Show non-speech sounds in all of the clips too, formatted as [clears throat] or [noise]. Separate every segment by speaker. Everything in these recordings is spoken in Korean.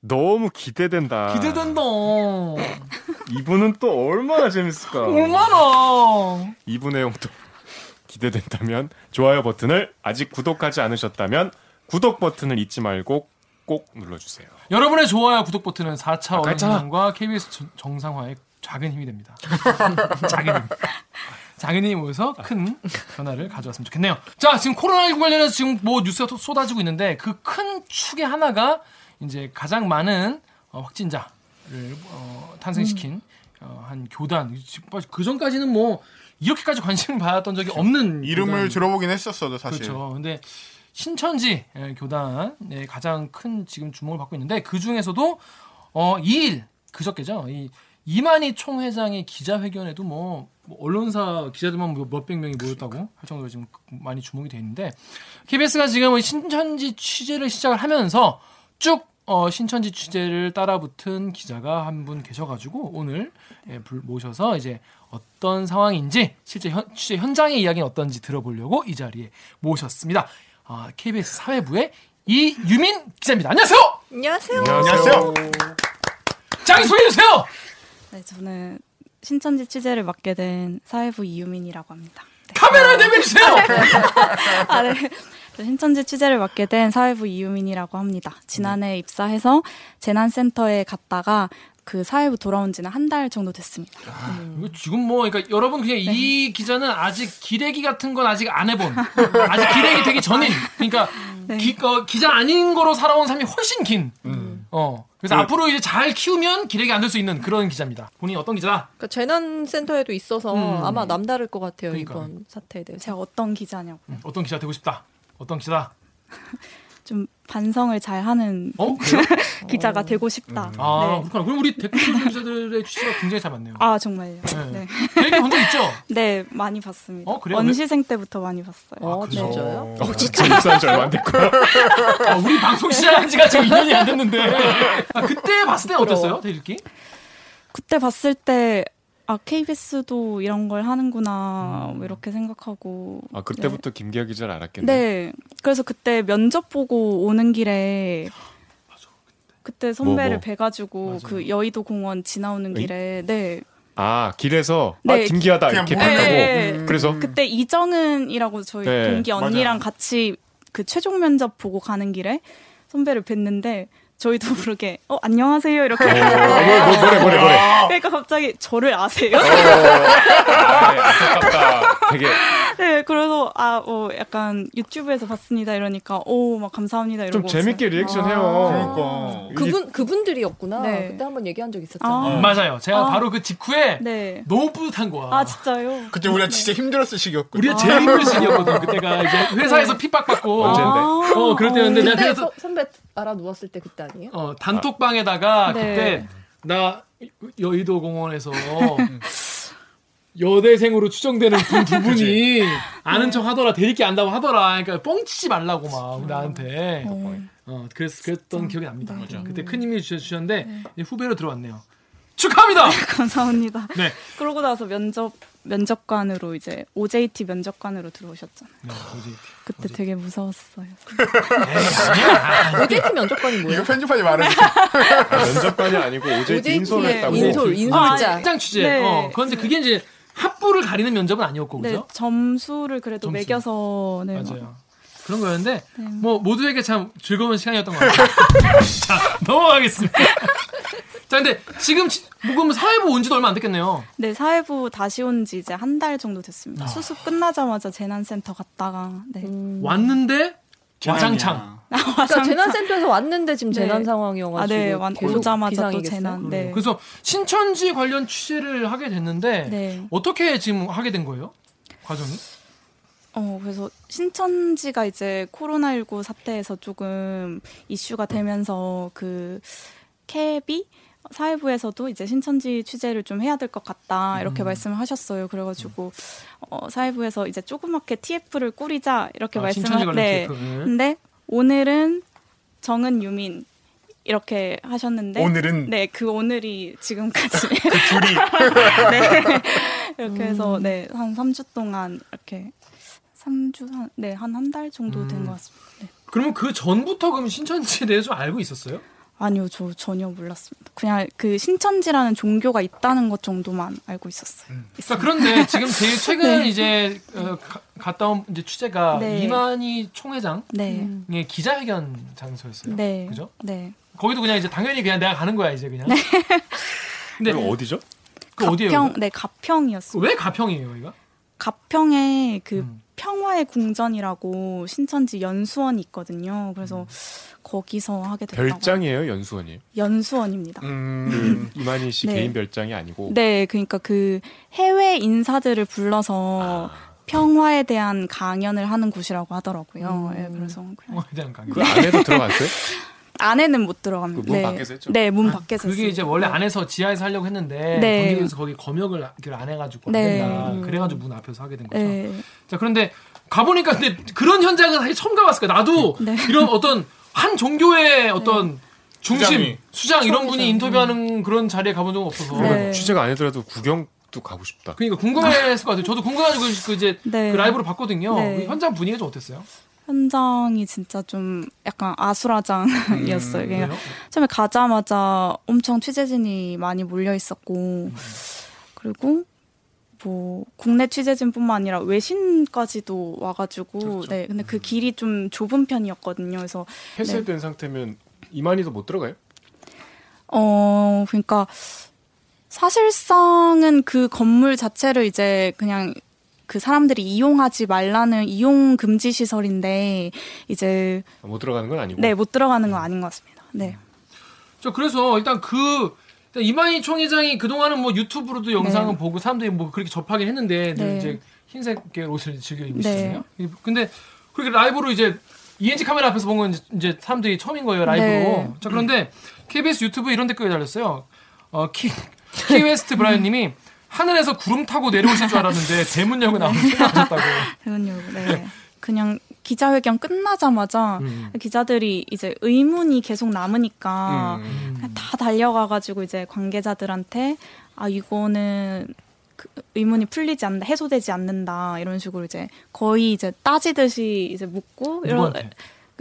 Speaker 1: 너무 기대된다.
Speaker 2: 기대된다.
Speaker 1: 이분은 또 얼마나 재밌을까?
Speaker 2: 얼마나?
Speaker 1: 이분 내용도 기대된다면 좋아요 버튼을 아직 구독하지 않으셨다면 구독 버튼을 잊지 말고 꼭 눌러주세요.
Speaker 2: 여러분의 좋아요 구독 버튼은 4차 어린이과 KBS 정상화의 작은 힘이 됩니다. [laughs] 작은 힘. 작은 힘이 모여서 큰 변화를 가져왔으면 좋겠네요. 자, 지금 코로나19 관련해서 지금 뭐 뉴스가 쏟아지고 있는데 그 큰 축의 하나가 이제 가장 많은 어, 확진자를 어, 탄생시킨 음. 어, 한 교단. 그 전까지는 뭐 이렇게까지 관심을 받았던 적이 없는
Speaker 3: 이름을 교단. 들어보긴 했었어도 사실.
Speaker 2: 그렇죠. 근데 신천지 예, 교단의 가장 큰 지금 주목을 받고 있는데 그 중에서도 어 2일 그저께죠. 이 이만희 총회장의 기자회견에도 뭐, 뭐 언론사 기자들만 뭐 몇백 명이 모였다고 할 정도로 지금 많이 주목이 돼 있는데 KBS가 지금 신천지 취재를 시작을 하면서 쭉 어, 신천지 취재를 따라붙은 기자가 한 분 계셔가지고 오늘 예, 모셔서 이제 어떤 상황인지 실제 현, 취재 현장의 이야기는 어떤지 들어보려고 이 자리에 모셨습니다. 아, KBS 사회부의 이유민 기자입니다. 안녕하세요.
Speaker 4: 안녕하세요.
Speaker 3: 안녕하세요.
Speaker 2: 자기 소개해 주세요.
Speaker 4: 네, 저는 신천지 취재를 맡게 된 사회부 이유민이라고 합니다.
Speaker 2: 네. 카메라 대변해 주세요. [laughs]
Speaker 4: 아, 네. 신천지 취재를 맡게 된 사회부 이유민이라고 합니다. 지난해 입사해서 재난센터에 갔다가 그 사회부 돌아온 지는 한 달 정도 됐습니다.
Speaker 2: 아, 음. 지금 뭐 그러니까 여러분 그냥 네. 이 기자는 아직 기레기 같은 건 아직 안 해본 [laughs] 아직 기레기 되기 전인 그러니까 네. 기, 어, 기자 아닌 거로 살아온 삶이 훨씬 긴. 음. 어. 그래서 그, 앞으로 이제 잘 키우면 기레기 안 될 수 있는 그런 기자입니다. 본인이 어떤 기자다?
Speaker 5: 그러니까 재난센터에도 있어서 음. 아마 남다를 것 같아요 그러니까. 이번 사태에 대해서.
Speaker 4: 제가 어떤 기자냐고.
Speaker 2: 음, 어떤 기자 되고 싶다. 어떤 기자다.
Speaker 4: 좀 반성을 잘 하는 어? [laughs] 기자가 어. 되고 싶다. 음.
Speaker 2: 아, 네. 그렇구나. 그럼 우리 댓글 기자들의 취지가 굉장히 잘 맞네요.
Speaker 4: 아, 정말요?
Speaker 2: 네. 네. 얘기 본적 있죠? [laughs]
Speaker 4: 네, 많이 봤습니다.
Speaker 2: 어, 그래요?
Speaker 4: 원시생 때부터 많이 봤어요.
Speaker 5: 어, 아, 진짜요?
Speaker 1: 어, 진짜 입사한 지 얼마 안 됐고요.
Speaker 2: 아, 우리 방송 시작한 지가 지금 2년이 안 됐는데. 아, 그때 봤을 때 어땠어요? 대일기?
Speaker 4: 그때 봤을 때 아, KBS도 이런 걸 하는구나, 음. 이렇게 생각하고.
Speaker 1: 아, 그때부터 네. 김기아 기자를 알았겠네.
Speaker 4: 네. 그래서 그때 면접 보고 오는 길에 그때 선배를 뭐, 뭐. 뵈가지고 맞아. 그 여의도 공원 지나오는 길에, 네.
Speaker 1: 아 길에서 아, 네. 아 김기하다 이렇게 봤다고 네.
Speaker 4: 음.
Speaker 1: 그래서
Speaker 4: 그때 이정은이라고 저희 네. 동기 언니랑 맞아. 같이 그 최종 면접 보고 가는 길에 선배를 뵀는데 저희도 [laughs] 모르게 어 안녕하세요 이렇게. 어, 뭐,
Speaker 1: 뭐, 뭐래 뭐래 뭐래
Speaker 4: 그러니까 갑자기 저를 아세요? 어,
Speaker 1: 네, 안타깝다. 되게 [laughs]
Speaker 4: 네 그래서 아 어 약간 유튜브에서 봤습니다 이러니까 오 막 감사합니다 이러고
Speaker 1: 좀 재밌게 리액션 해요
Speaker 3: 아,
Speaker 5: 그러니까 그분 그분들이었구나 네. 그때 한번 얘기한 적 있었잖아요
Speaker 2: 아. 맞아요 제가 아. 바로 그 직후에 네. 너무 뿌듯한 거야
Speaker 4: 아 진짜요?
Speaker 3: 그때 우리가 네. 진짜 힘들었을 시기였거든
Speaker 2: 우리가 제일 힘든 시기였거든 그때가 이제 [laughs] 회사에서 네. 핍박 받고
Speaker 1: 언제인데?
Speaker 2: 어 그럴 때였는데
Speaker 5: 내가 그래서 선배 알아 누웠을 때 그때 아니에요?
Speaker 2: 어 단톡방에다가 네. 그때 나 여의도 공원에서 [laughs] 여대생으로 추정되는 분 두 [laughs] 분이 아는 척 하더라 대리기 안다고 하더라 그러니까 뻥치지 말라고 막 나한테 어, 어 그랬, 그랬던 기억이 납니다 맞아. 그때 큰 힘이 주셨는데 네. 후배로 들어왔네요 축하합니다 [laughs]
Speaker 4: 감사합니다 네 그러고 나서 면접 면접관으로 이제 OJT 면접관으로 들어오셨잖아요. 네, OJT. 그때 OJT. 되게 무서웠어요.
Speaker 5: OJT 면접관이 뭐예요?
Speaker 3: 이거 편집하지 말아요.
Speaker 1: 아, 면접관이 아니고 OJT 인솔했다고.
Speaker 5: 인솔, 인솔자.
Speaker 2: 아, 장 취재. 네. 어, 그런데 그게 이제 합부를 가리는 면접은 아니었고 그죠?
Speaker 4: 네, 점수를 그래도 점수. 매겨서 네,
Speaker 2: 맞아요. 그런 거였는데 네. 뭐 모두에게 참 즐거운 시간이었던 것 같아요. [laughs] 자 넘어가겠습니다. 자, 근데 지금 뭐 사회부 온 지도 얼마 안 됐겠네요.
Speaker 4: 네, 사회부 다시 온 지 이제 한 달 정도 됐습니다. 아. 수습 끝나자마자 재난센터 갔다가 네.
Speaker 2: 음. 왔는데 와장창.
Speaker 5: 아, 그러니까 재난센터에서 왔는데 지금 네. 재난 상황이어가지고 아, 네,
Speaker 4: 계속 오자마자 또 재난. 네.
Speaker 2: 그래서 신천지 관련 취재를 하게 됐는데 네. 어떻게 지금 하게 된 거예요? 과정이?
Speaker 4: 어, 그래서 신천지가 이제 코로나19 사태에서 조금 이슈가 되면서 그 캡이 사회부에서도 이제 신천지 취재를 좀 해야 될 것 같다 이렇게 음. 말씀을 하셨어요. 그래가지고 어, 사회부에서 이제 조그맣게 TF를 꾸리자 이렇게 아, 말씀을 네. TF. 근데 오늘은 정은 유민 이렇게 하셨는데
Speaker 3: 오늘은
Speaker 4: 네 그 오늘이 지금까지 [laughs]
Speaker 3: 그 둘이 [laughs]
Speaker 4: 네 이렇게 해서 음. 네한 3주 동안 이렇게 3주 한 네 한 한 달 정도 된것 음. 같습니다. 네.
Speaker 2: 그러면 그 전부터 그럼 신천지에 대해서 좀 알고 있었어요?
Speaker 4: 아니요, 저 전혀 몰랐습니다. 그냥 그 신천지라는 종교가 있다는 것 정도만 알고 있었어요. 음.
Speaker 2: 자, 그런데 지금 제일 [laughs] 최근 네. 이제 어, 가, 갔다 온 이제 취재가 네. 이만희 총회장의 네. 기자회견 장소였어요. 네. 그죠? 네. 거기도 그냥 이제 당연히 그냥 내가 가는 거야 이제 그냥. 네. [laughs]
Speaker 1: 근데 어디죠?
Speaker 4: 그 가평, 어디예요? 네, 가평이었어요.
Speaker 2: 왜 가평이에요, 이거?
Speaker 4: 가평에 그 음. 평화의 궁전이라고 신천지 연수원이 있거든요. 그래서 음. 거기서 하게 됐다고.
Speaker 1: 별장이에요, 연수원이?
Speaker 4: 연수원입니다. 음, [laughs]
Speaker 1: 이만희 씨 네. 개인 별장이 아니고.
Speaker 4: 네, 그러니까 그 해외 인사들을 불러서 아. 평화에 대한 강연을 하는 곳이라고 하더라고요. 음. 네, 그래서
Speaker 2: 평화에 대한 강연.
Speaker 1: 그 안에도 들어갔어요? [laughs]
Speaker 4: 안에는 못 들어갑니다.
Speaker 1: 그 문 네. 밖에서 했죠?
Speaker 4: 네, 문 아, 밖에서.
Speaker 2: 그게 이제 원래 안에서 지하에서 하려고 했는데 네. 경기에서 거기 검역을 안 해가지고 네. 안 된다. 그래가지고 문 앞에서 하게 된 거죠. 네. 자 그런데 가보니까 근데 그런 현장은 사실 처음 가봤을 거야. 나도 [laughs] 네. 이런 어떤 한 종교의 어떤 네. 중심, 수장이. 수장 이런 분이 인터뷰하는 그런 자리에 가본 적은 없어서
Speaker 1: 네. 취재가 아니더라도 구경 도 가고 싶다.
Speaker 2: 그러니까 궁금했을 것 같아요. 저도 궁금해가지고 그 이제 네. 그 라이브로 봤거든요. 네. 그 현장 분위기가 좀 어땠어요?
Speaker 4: 현장이 진짜 좀 약간 아수라장이었어요. 음, 그냥 처음에 가자마자 엄청 취재진이 많이 몰려 있었고, 그리고 뭐 국내 취재진뿐만 아니라 외신까지도 와가지고, 그렇죠. 네, 근데 그 길이 좀 좁은 편이었거든요. 그래서
Speaker 1: 폐쇄된 네. 상태면 이만희도 못 들어가요?
Speaker 4: 어, 그러니까 사실상은 그 건물 자체를 이제 그냥 그 사람들이 이용하지 말라는 이용 금지 시설인데 이제
Speaker 1: 못 들어가는 건 아니고
Speaker 4: 네 못 들어가는 건 아닌 것 같습니다. 네.
Speaker 2: 저 그래서 일단 그 이만희 총회장이 그 동안은 뭐 유튜브로도 영상을 네. 보고 사람들이 뭐 그렇게 접하긴 했는데 네. 이제 흰색 계 옷을 즐겨 입으시잖아요. 네. 근데 그렇게 라이브로 이제 ENG 카메라 앞에서 본 건 이제 사람들이 처음인 거예요 라이브로. 네. 자 그런데 KBS 유튜브 이런 댓글이 달렸어요. 어, 키, [laughs] 키웨스트 브라이언님이 하늘에서 구름 타고 내려오실 줄 알았는데 대문 열고 나오는 생각하셨다고.
Speaker 4: 대문 열고 네. 그냥 기자회견 끝나자마자 음. 기자들이 이제 의문이 계속 남으니까 음. 다 달려가가지고 이제 관계자들한테 아 이거는 그 의문이 풀리지 않는다 해소되지 않는다 이런 식으로 이제 거의 이제 따지듯이 이제 묻고 이런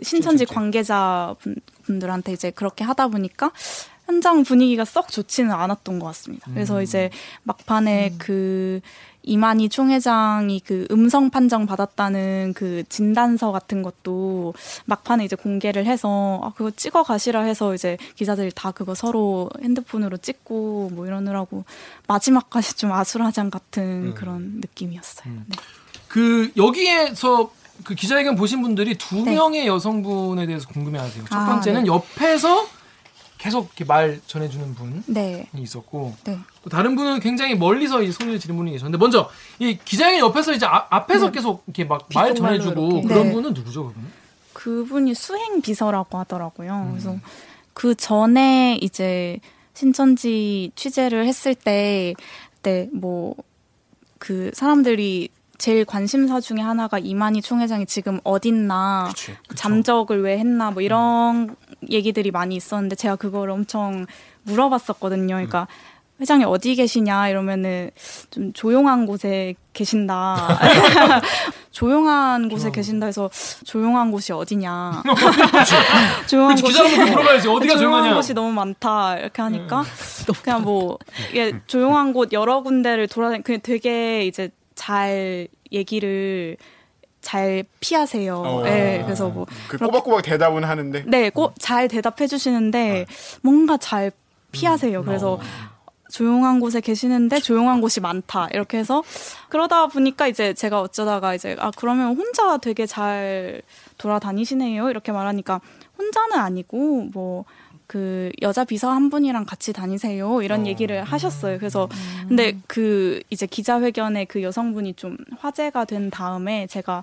Speaker 4: 신천지 관계자 분들한테 이제 그렇게 하다 보니까 현장 분위기가 썩 좋지는 않았던 것 같습니다. 그래서 음. 이제 막판에 음. 그 이만희 총회장이 그 음성 판정 받았다는 그 진단서 같은 것도 막판에 이제 공개를 해서 아 그거 찍어 가시라 해서 이제 기자들이 다 그거 서로 핸드폰으로 찍고 뭐 이러느라고 마지막까지 좀 아수라장 같은 음. 그런 느낌이었어요. 음. 네.
Speaker 2: 그 여기에서 그 기자회견 보신 분들이 두 네. 명의 여성분에 대해서 궁금해하세요. 첫 아, 번째는 아, 네. 옆에서 계속 이렇게 말 전해주는 분이 네. 있었고 네. 또 다른 분은 굉장히 멀리서 이 소리를 지른 분이 계셨는데 먼저 이 기자회견 옆에서 이제 아, 앞에서 네. 계속 이렇게 막 말 전해주고 그런 네. 분은 누구죠 그분은?
Speaker 4: 그분이 수행 비서라고 하더라고요. 음. 그래서 그 전에 이제 신천지 취재를 했을 때 그때 뭐 그 사람들이 제일 관심사 중에 하나가 이만희 총회장이 지금 어딨나, 그치, 잠적을 왜 했나, 뭐 이런 음. 얘기들이 많이 있었는데 제가 그걸 엄청 물어봤었거든요. 그러니까 음. 회장이 어디 계시냐 이러면은 좀 조용한 곳에 계신다. [laughs] 조용한 곳에 계신다 해서 조용한 곳이 어디냐. [laughs]
Speaker 2: 조용한 곳이 기자분 물어봐야지 어디가
Speaker 4: 조용한 곳이 너무 많다 이렇게 하니까 음. [laughs] 그냥 뭐 이게 조용한 곳 여러 군데를 돌아다니 그냥 되게 이제 잘 얘기를 잘 피하세요. 어. 네, 그래서 뭐
Speaker 3: 그 꼬박꼬박 대답은 하는데
Speaker 4: 네, 꼭 잘 대답해 주시는데 어. 뭔가 잘 피하세요. 음. 그래서 어. 조용한 곳에 계시는데 조용한 곳이 많다. 이렇게 해서 그러다 보니까 이제 제가 어쩌다가 이제 아 그러면 혼자 되게 잘 돌아다니시네요. 이렇게 말하니까 혼자는 아니고 뭐 그 여자 비서 한 분이랑 같이 다니세요 이런 어. 얘기를 하셨어요. 그래서 음. 근데 그 이제 기자회견에 그 여성분이 좀 화제가 된 다음에 제가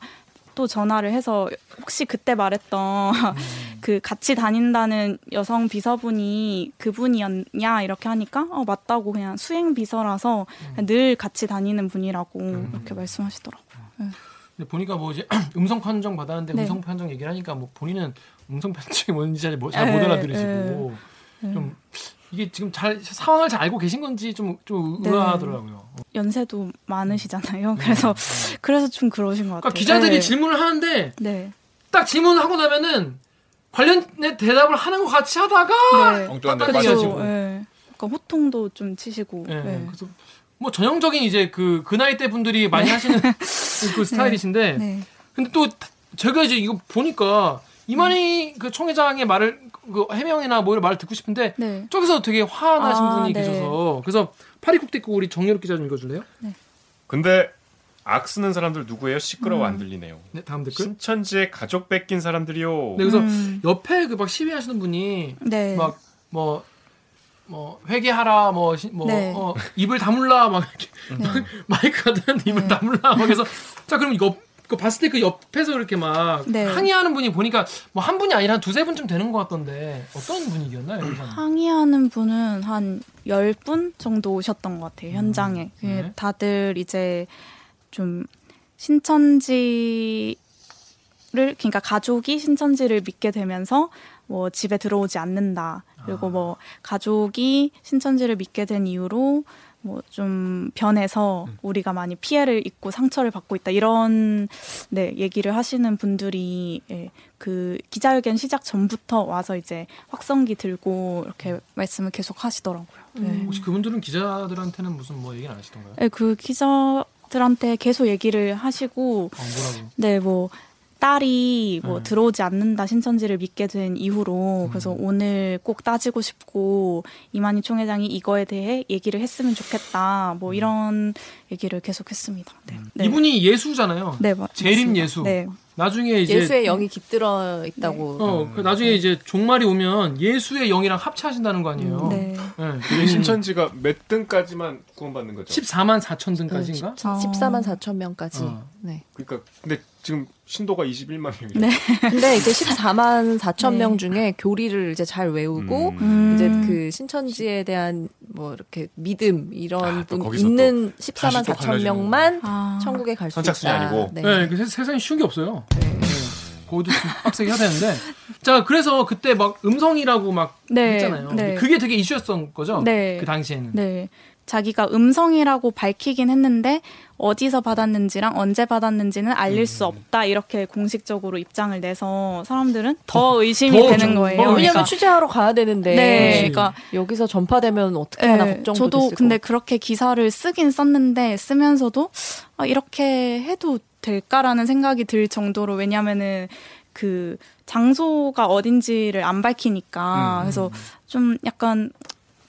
Speaker 4: 또 전화를 해서 혹시 그때 말했던
Speaker 2: 음. [laughs]
Speaker 4: 그 같이 다닌다는 여성 비서분이 그분이었냐 이렇게 하니까 어 맞다고 그냥 수행 비서라서
Speaker 2: 음.
Speaker 4: 늘 같이 다니는 분이라고 이렇게 말씀하시더라고요.
Speaker 2: 근데 보니까 뭐 이제 [clears throat] 음성 판정 받았는데
Speaker 4: 네.
Speaker 2: 음성 판정 얘기를 하니까 뭐 본인은 음성 판정이 뭔지 잘못
Speaker 4: 네,
Speaker 2: 알아들으시고 좀 이게 지금 잘 상황을 잘 알고 계신 건지 좀좀
Speaker 4: 네.
Speaker 2: 의아하더라고요.
Speaker 4: 연세도 많으시잖아요. 그래서 [laughs] 그래서 좀 그러신 것
Speaker 2: 음.
Speaker 4: 같아요.
Speaker 2: 그러니까 기자들이
Speaker 4: 네.
Speaker 2: 질문을 하는데
Speaker 4: 네.
Speaker 2: 딱 질문을 하고 나면은 관련된 대답을 하는 것 같이 하다가
Speaker 4: 네.
Speaker 3: 엉뚱한 데
Speaker 2: 빠지고.
Speaker 4: 예. 약간 호통도 좀 치시고.
Speaker 2: 예,
Speaker 4: 네.
Speaker 2: 그래서 뭐 전형적인 이제 그 그 나이 대 분들이 많이 하시는 [laughs] 그 스타일이신데
Speaker 4: 네.
Speaker 2: 근데 또 제가 이제 이거 보니까 이만희 그 총회장의 말을 그 해명이나 뭐 이런 말을 듣고 싶은데
Speaker 4: 네.
Speaker 2: 저기서 되게 화나신
Speaker 4: 아,
Speaker 2: 분이
Speaker 4: 네.
Speaker 2: 계셔서 그래서 파리국 댓글 우리 정유럽 기자 좀 읽어줄래요?
Speaker 1: 근데 악 쓰는 사람들 누구예요? 시끄러워 안 들리네요.
Speaker 2: 네 다음 댓글.
Speaker 1: 신천지의 가족 뺏긴 사람들이요.
Speaker 2: 네, 그래서
Speaker 4: 음.
Speaker 2: 옆에 그 막 시위하시는 분이
Speaker 4: 네.
Speaker 2: 막뭐 뭐 회개하라 뭐 뭐
Speaker 4: 네.
Speaker 2: 어, 입을 다물라 막 이렇게 [laughs] 마이크가 드는데 입을
Speaker 4: 네.
Speaker 2: 다물라 막 해서 자 그럼 옆그 봤을 때 그 옆에서 이렇게 막
Speaker 4: 네.
Speaker 2: 항의하는 분이 보니까 뭐 한 분이 아니라 한 두세 분쯤 되는 것 같던데 어떤 분위기였나요?
Speaker 4: 항의하는 분은 한 10분 정도 오셨던 것 같아요, 현장에. 그
Speaker 2: 네.
Speaker 4: 다들 이제 좀 신천지를, 그러니까 가족이 신천지를 믿게 되면서 뭐 집에 들어오지 않는다. 그리고 뭐 가족이 신천지를 믿게 된 이후로 뭐 좀 변해서 우리가 많이 피해를 입고 상처를 받고 있다 이런 네 얘기를 하시는 분들이 예, 그 기자회견 시작 전부터 와서 이제 확성기 들고 이렇게 말씀을 계속 하시더라고요. 네.
Speaker 2: 혹시 그분들은 기자들한테는 무슨 뭐 얘기는 안 하시던가요?
Speaker 4: 네, 그 기자 들한테 계속 얘기를 하시고
Speaker 2: 어, 뭐라고?
Speaker 4: 네, 뭐 딸이 뭐
Speaker 2: 네.
Speaker 4: 들어오지 않는다 신천지를 믿게 된 이후로 그래서
Speaker 2: 음.
Speaker 4: 오늘 꼭 따지고 싶고 이만희 총회장이 이거에 대해 얘기를 했으면 좋겠다. 뭐 이런 얘기를 계속했습니다. 네. 네.
Speaker 2: 음. 이분이 예수잖아요.
Speaker 4: 네, 맞-
Speaker 2: 재림. 예수.
Speaker 4: 네.
Speaker 2: 나중에 이제
Speaker 5: 예수의 영이 깃들어 있다고.
Speaker 2: 어, 그 나중에 이제 종말이 오면 예수의 영이랑 합체하신다는 거 아니에요?
Speaker 4: 네.
Speaker 2: 네.
Speaker 1: 그게 신천지가 몇 등까지만 구원받는 거죠?
Speaker 2: 14만 4천 등까지인가?
Speaker 4: 아.
Speaker 5: 14 만 4천 명까지.
Speaker 2: 어.
Speaker 5: 네.
Speaker 1: 그러니까 근데 지금 신도가 21만 명이에요.
Speaker 4: 네. [laughs]
Speaker 5: 근데 이제 14만 4천
Speaker 4: 네.
Speaker 5: 명 중에 교리를 이제 잘 외우고
Speaker 1: 음.
Speaker 4: 음.
Speaker 5: 이제 그 신천지에 대한 뭐 이렇게 믿음 이런
Speaker 1: 아,
Speaker 5: 또분 있는
Speaker 1: 다시
Speaker 5: 14만
Speaker 1: 또
Speaker 5: 4천
Speaker 1: 갈라지는
Speaker 5: 명만
Speaker 4: 아.
Speaker 5: 천국에 갈 수 있다.
Speaker 1: 선착순이 아니고.
Speaker 5: 네.
Speaker 2: 네, 그 세- 세상에 쉬운 게 없어요.
Speaker 5: 네.
Speaker 2: 네. 거기도 좀 빡세게 해야 되는데. 자, 그래서 그때 막 음성이라고 막
Speaker 4: 네.
Speaker 2: 했잖아요.
Speaker 4: 네.
Speaker 2: 그게 되게 이슈였던 거죠?
Speaker 4: 네.
Speaker 2: 그 당시에는.
Speaker 4: 네. 자기가 음성이라고 밝히긴 했는데 어디서 받았는지랑 언제 받았는지는 알릴
Speaker 2: 음.
Speaker 4: 수 없다 이렇게 공식적으로 입장을 내서 사람들은 더 의심이
Speaker 2: 더
Speaker 4: 되는
Speaker 2: 좀-
Speaker 4: 거예요.
Speaker 2: 어,
Speaker 5: 왜냐면
Speaker 4: 그러니까
Speaker 5: 취재하러 가야 되는데
Speaker 4: 네. 그러니까
Speaker 5: 여기서 전파되면 어떻게 하나
Speaker 4: 네,
Speaker 5: 걱정도
Speaker 4: 저도
Speaker 5: 됐을
Speaker 4: 근데. 그렇게 기사를 쓰긴 썼는데 쓰면서도 아, 이렇게 해도 될까라는 생각이 들 정도로 왜냐면은 그 장소가 어딘지를 안 밝히니까
Speaker 1: 음.
Speaker 4: 그래서 좀 약간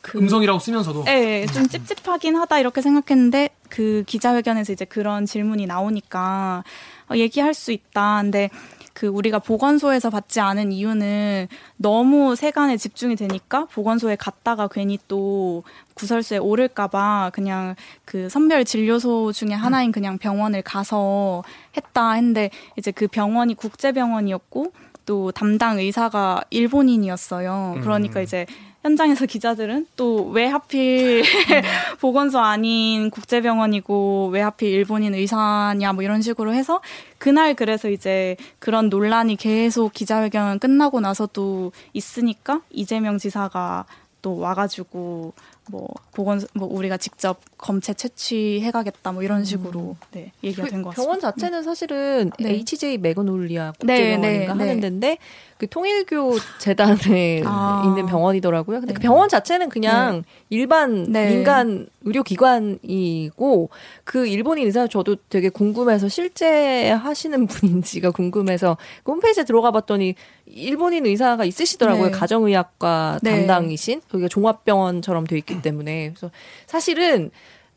Speaker 4: 그
Speaker 2: 음성이라고 쓰면서도.
Speaker 4: 네, 좀 찝찝하긴 하다 이렇게 생각했는데 그 기자회견에서 이제 그런 질문이 나오니까 어, 얘기할 수 있다. 근데 그 우리가 보건소에서 받지 않은 이유는 너무 세간에 집중이 되니까 보건소에 갔다가 괜히 또 구설수에 오를까봐 그냥 그 선별 진료소 중에 하나인 그냥 병원을 가서 했다 했는데 이제 그 병원이 국제병원이었고 또 담당 의사가 일본인이었어요. 그러니까
Speaker 1: 음.
Speaker 4: 이제 현장에서 기자들은 또 왜 하필 [laughs] 보건소 아닌 국제병원이고 왜 하필 일본인 의사냐 뭐 이런 식으로 해서 그날 그래서 이제 그런 논란이 계속 기자회견 끝나고 나서도 있으니까 이재명 지사가 또 와가지고 뭐 보건 뭐 우리가 직접 검체 채취해 가겠다 뭐 이런 식으로 네 얘기가 된것 같습니다.
Speaker 5: 그 병원 자체는 사실은
Speaker 4: 네.
Speaker 5: HJ 메가놀리아
Speaker 4: 네,
Speaker 5: 국제병원인가
Speaker 4: 네,
Speaker 5: 하는
Speaker 4: 네.
Speaker 5: 데인데 그 통일교 재단에
Speaker 4: 아.
Speaker 5: 있는 병원이더라고요. 근데 그
Speaker 4: 네.
Speaker 5: 병원 자체는 그냥 일반
Speaker 4: 네.
Speaker 5: 민간 의료기관이고 그 일본인 의사 저도 되게 궁금해서 실제 하시는 분인지가 궁금해서 그 홈페이지에 들어가 봤더니 일본인 의사가 있으시더라고요.
Speaker 4: 네.
Speaker 5: 가정의학과
Speaker 4: 네.
Speaker 5: 담당이신 거기가 종합병원처럼 돼 있기 때문에 그래서 사실은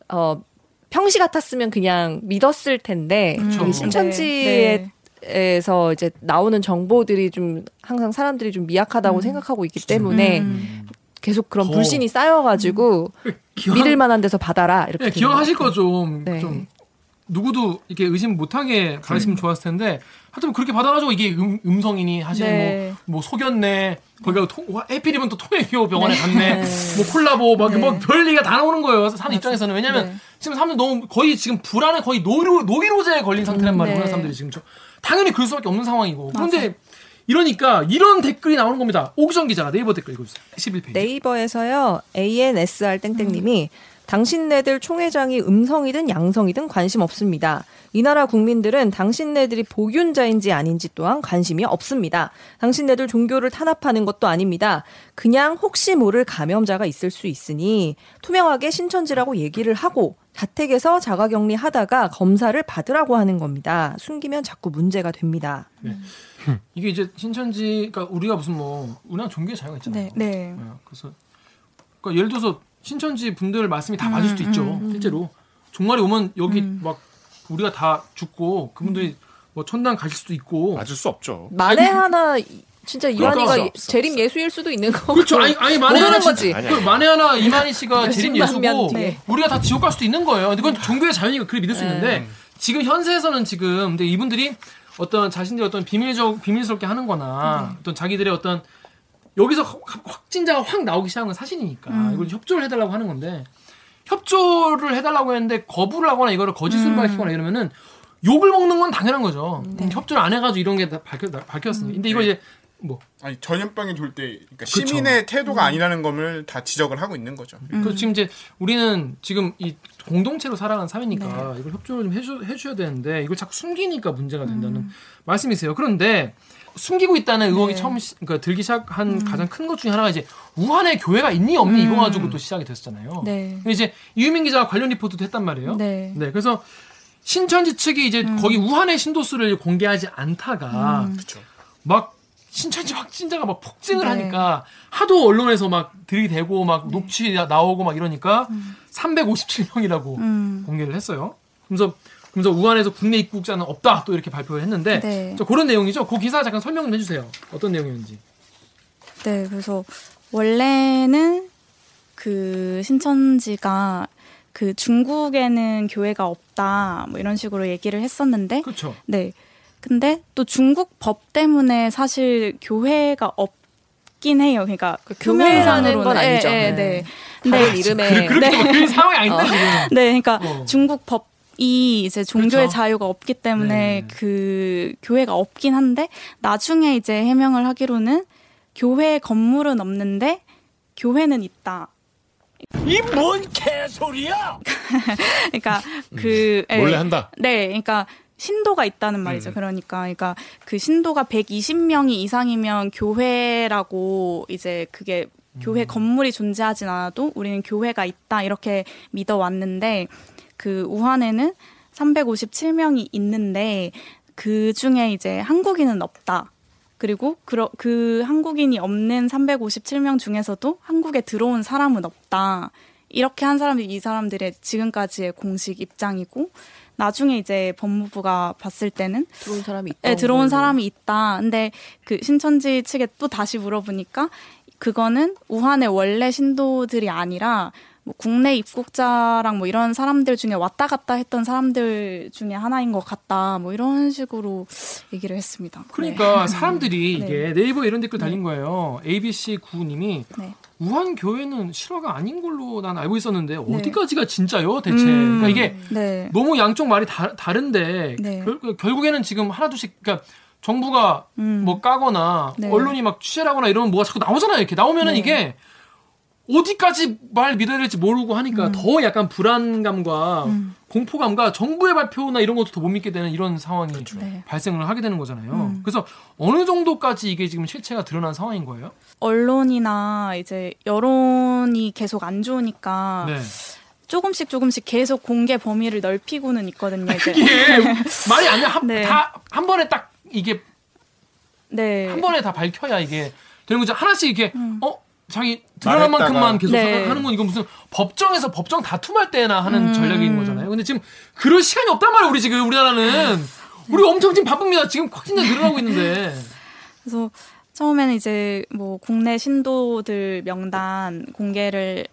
Speaker 5: 어 평시 같았으면 그냥 믿었을 텐데. 이
Speaker 4: 네,
Speaker 5: 신천지에
Speaker 4: 네.
Speaker 5: 에서 이제 나오는 정보들이 좀 항상 사람들이 좀 미약하다고
Speaker 4: 음.
Speaker 5: 생각하고 있기 때문에
Speaker 4: 음.
Speaker 5: 계속 그런
Speaker 2: 더.
Speaker 5: 불신이 쌓여가지고
Speaker 2: 기억,
Speaker 5: 믿을 만한 데서 받아라 이렇게
Speaker 2: 네,
Speaker 5: 되는
Speaker 2: 기억하실
Speaker 5: 것 같아요.
Speaker 2: 거좀
Speaker 5: 네.
Speaker 2: 좀 누구도 이렇게 의심 못하게 가르치면 좋았을 텐데 하여튼 그렇게 받아가지고 이게 음, 성이니 하시는
Speaker 4: 네.
Speaker 2: 뭐, 뭐 속였네. 거기가 통, 해필이면 또 통행교 병원에 갔네. 뭐 콜라보 막,
Speaker 4: 네.
Speaker 2: 뭐 별리가 다 나오는 거예요. 사람 입장에서는. 왜냐면
Speaker 4: 네.
Speaker 2: 지금 사람들 너무 거의 지금 불안에 거의 노이로, 노이로제에 걸린 상태란 말이에요.
Speaker 4: 네.
Speaker 2: 우리나라 사람들이 지금 저- 당연히 그럴 수밖에 없는 상황이고. 그런데 이러니까 이런 댓글이 나오는 겁니다. 오기정 기자가 네이버 댓글 읽어주세요. 11페이지.
Speaker 5: 네이버에서요 ANSR 땡땡님이 당신네들 총회장이 음성이든 양성이든 관심 없습니다. 이 나라 국민들은 당신네들이 복윤자인지 아닌지 또한 관심이 없습니다. 당신네들 종교를 탄압하는 것도 아닙니다. 그냥 혹시 모를 감염자가 있을 수 있으니 투명하게 신천지라고 얘기를 하고 자택에서 자가격리 하다가 검사를 받으라고 하는 겁니다. 숨기면 자꾸 문제가 됩니다.
Speaker 2: 이게 이제 신천지 그러니까 우리가 무슨 뭐 우리나라 종교의 자유가 있잖아요.
Speaker 4: 네, 네.
Speaker 2: 네, 그래서 그러니까 예를 들어서 신천지 분들 말씀이 다 맞을 수도 있죠. 실제로 종말이 오면 여기 막 우리가 다 죽고 그분들이 뭐 천당 가실 수도 있고.
Speaker 1: 맞을 수 없죠.
Speaker 5: 만에 하나 진짜
Speaker 1: 없어,
Speaker 5: 재림 예수일 수도 있는 거고
Speaker 2: 그렇죠. 아니, 아니 만에 하나
Speaker 5: 거지.
Speaker 2: 진-
Speaker 1: 아니,
Speaker 2: 그 만에 하나 이만희 씨가 [laughs] 재림 예수고. 우리가 다 지옥 갈 수도 있는 거예요. 근데 그건 종교의 자유니까 그래 믿을 수 있는데 지금 현세에서는 지금 근데 이분들이 어떤 자신들의 어떤 비밀적 비밀스럽게 하는거나 어떤 자기들의 어떤 여기서 확- 확진자가 확 나오기 시작한 건 사실이니까 이걸 협조를 해달라고 하는 건데 협조를 해달라고 했는데 거부를 하거나 이거를 거짓으로 밝히거나 이러면은 욕을 먹는 건 당연한 거죠. 협조를 안 해가지고 이런 게 다 밝혀, 밝혔으니까. 근데 이거 이제 뭐.
Speaker 3: 아니 전염병이 돌 때 그러니까 시민의 태도가 아니라는 점을 다 지적을 하고 있는 거죠.
Speaker 2: 그 지금 이제 우리는 지금 이 공동체로 살아가는 사회니까 이걸 협조를 좀 해주, 해줘야 되는데 이걸 자꾸 숨기니까 문제가 된다는 말씀이세요. 그런데 숨기고 있다는 의혹이 처음 시, 그러니까 들기 시작한 가장 큰 것 중에 하나가 이제 우한에 교회가 있니 없니 이거 가지고 또 시작이 됐었잖아요.
Speaker 4: 네.
Speaker 2: 근데 이제 이유민 기자가 관련 리포트도 했단 말이에요.
Speaker 4: 네.
Speaker 2: 그래서 신천지 측이 이제 거기 우한의 신도수를 공개하지 않다가. 막 신천지 확진자가 막 폭증을
Speaker 4: 네.
Speaker 2: 하니까 하도 언론에서 막 들이대고 막 녹취 나오고 막 이러니까 357명이라고
Speaker 4: 음.
Speaker 2: 공개를 했어요. 그래서 그래서 우한에서 국내 입국자는 없다 또 이렇게 발표를 했는데
Speaker 4: 네.
Speaker 2: 저 그런 내용이죠. 그 기사 잠깐 설명 좀 해주세요. 어떤 내용이었는지.
Speaker 4: 네, 그래서 원래는 그 신천지가 그 중국에는 교회가 없다 뭐 이런 식으로 얘기를 했었는데
Speaker 2: 그렇죠.
Speaker 4: 네. 근데 또 중국 법 때문에 사실 교회가 없긴 해요. 그러니까
Speaker 5: 교회라는 건
Speaker 4: 표면상으로는.
Speaker 5: 아니죠.
Speaker 4: 예, 예,
Speaker 5: 네.
Speaker 4: 네.
Speaker 5: 다른
Speaker 4: 근데
Speaker 5: 이름의
Speaker 2: 그, 렇게 막 그런 상황이 아닌데 지금.
Speaker 4: 네, 그러니까
Speaker 2: 어.
Speaker 4: 중국 법 이 이제 종교의
Speaker 2: 그렇죠.
Speaker 4: 자유가 없기 때문에
Speaker 2: 네.
Speaker 4: 그 교회가 없긴 한데 나중에 이제 해명을 하기로는 교회 건물은 없는데 교회는 있다.
Speaker 6: 이 뭔 개소리야! [laughs]
Speaker 4: 그러니까 그 예.
Speaker 1: 몰래 한다.
Speaker 4: 네, 그러니까 신도가 있다는 말이죠. 그러니까, 그러니까 그 신도가 120명이 이상이면 교회라고 이제 그게 교회 건물이 존재하진 않아도 우리는 교회가 있다 이렇게 믿어 왔는데 그 우한에는 357명이 있는데 그 중에 이제 한국인은 없다. 그리고 그, 그 한국인이 없는 357명 중에서도 한국에 들어온 사람은 없다. 이렇게 한 사람들이 이 사람들의 지금까지의 공식 입장이고 나중에 이제 법무부가 봤을 때는
Speaker 5: 들어온 사람이 있다.
Speaker 4: 네, 들어온 사람이 있다. 근데 그 신천지 측에 또 다시 물어보니까 그거는 우한의 원래 신도들이 아니라 뭐 국내 입국자랑 뭐 이런 사람들 중에 왔다 갔다 했던 사람들 중에 하나인 것 같다. 뭐 이런 식으로 얘기를 했습니다.
Speaker 2: 그러니까 [laughs] 사람들이
Speaker 4: 네.
Speaker 2: 이게 네 이버 이런 댓글 달린 거예요. ABC 구님이
Speaker 4: 네.
Speaker 2: 우한 교회는 실화가 아닌 걸로 난 알고 있었는데
Speaker 4: 네.
Speaker 2: 어디까지가 진짜요 대체?
Speaker 4: 음.
Speaker 2: 그러니까 이게
Speaker 4: 네.
Speaker 2: 너무 양쪽 말이 다, 다른데
Speaker 4: 네.
Speaker 2: 결, 결국에는 지금 하나둘씩 그러니까 정부가
Speaker 4: 음.
Speaker 2: 뭐 까거나
Speaker 4: 네.
Speaker 2: 언론이 막 취재를 하거나 이러면 뭐가 자꾸 나오잖아요. 이렇게 나오면은
Speaker 4: 네.
Speaker 2: 이게 어디까지 말 믿어야 될지 모르고 하니까 더 약간 불안감과
Speaker 4: 음.
Speaker 2: 공포감과 정부의 발표나 이런 것도 더 못 믿게 되는 이런 상황이
Speaker 4: 네.
Speaker 2: 발생을 하게 되는 거잖아요.
Speaker 4: 음.
Speaker 2: 그래서 어느 정도까지 이게 지금 실체가 드러난 상황인 거예요?
Speaker 4: 언론이나 이제 여론이 계속 안 좋으니까
Speaker 2: 네.
Speaker 4: 조금씩 조금씩 계속 공개 범위를 넓히고는 있거든요. 이제.
Speaker 2: 이게 [laughs] 말이 안 돼. 한,
Speaker 4: 네.
Speaker 2: 다, 한 번에 딱 이게
Speaker 4: 네.
Speaker 2: 한 번에 다 밝혀야 이게 되는 거죠. 하나씩 이렇게
Speaker 4: 음.
Speaker 2: 어 자기 드러난 만큼만 계속
Speaker 4: 네.
Speaker 2: 하는 건 이건 무슨 법정에서 법정 다툼할 때나 하는
Speaker 4: 음.
Speaker 2: 전략인 거잖아요. 근데 지금 그럴 시간이 없단 말이에요. 우리 지금 우리나라는 우리 엄청 지금 바쁩니다. 지금 확진자 늘어나고 있는데. [laughs]
Speaker 4: 그래서 처음에는 이제 뭐 국내 신도들 명단 공개를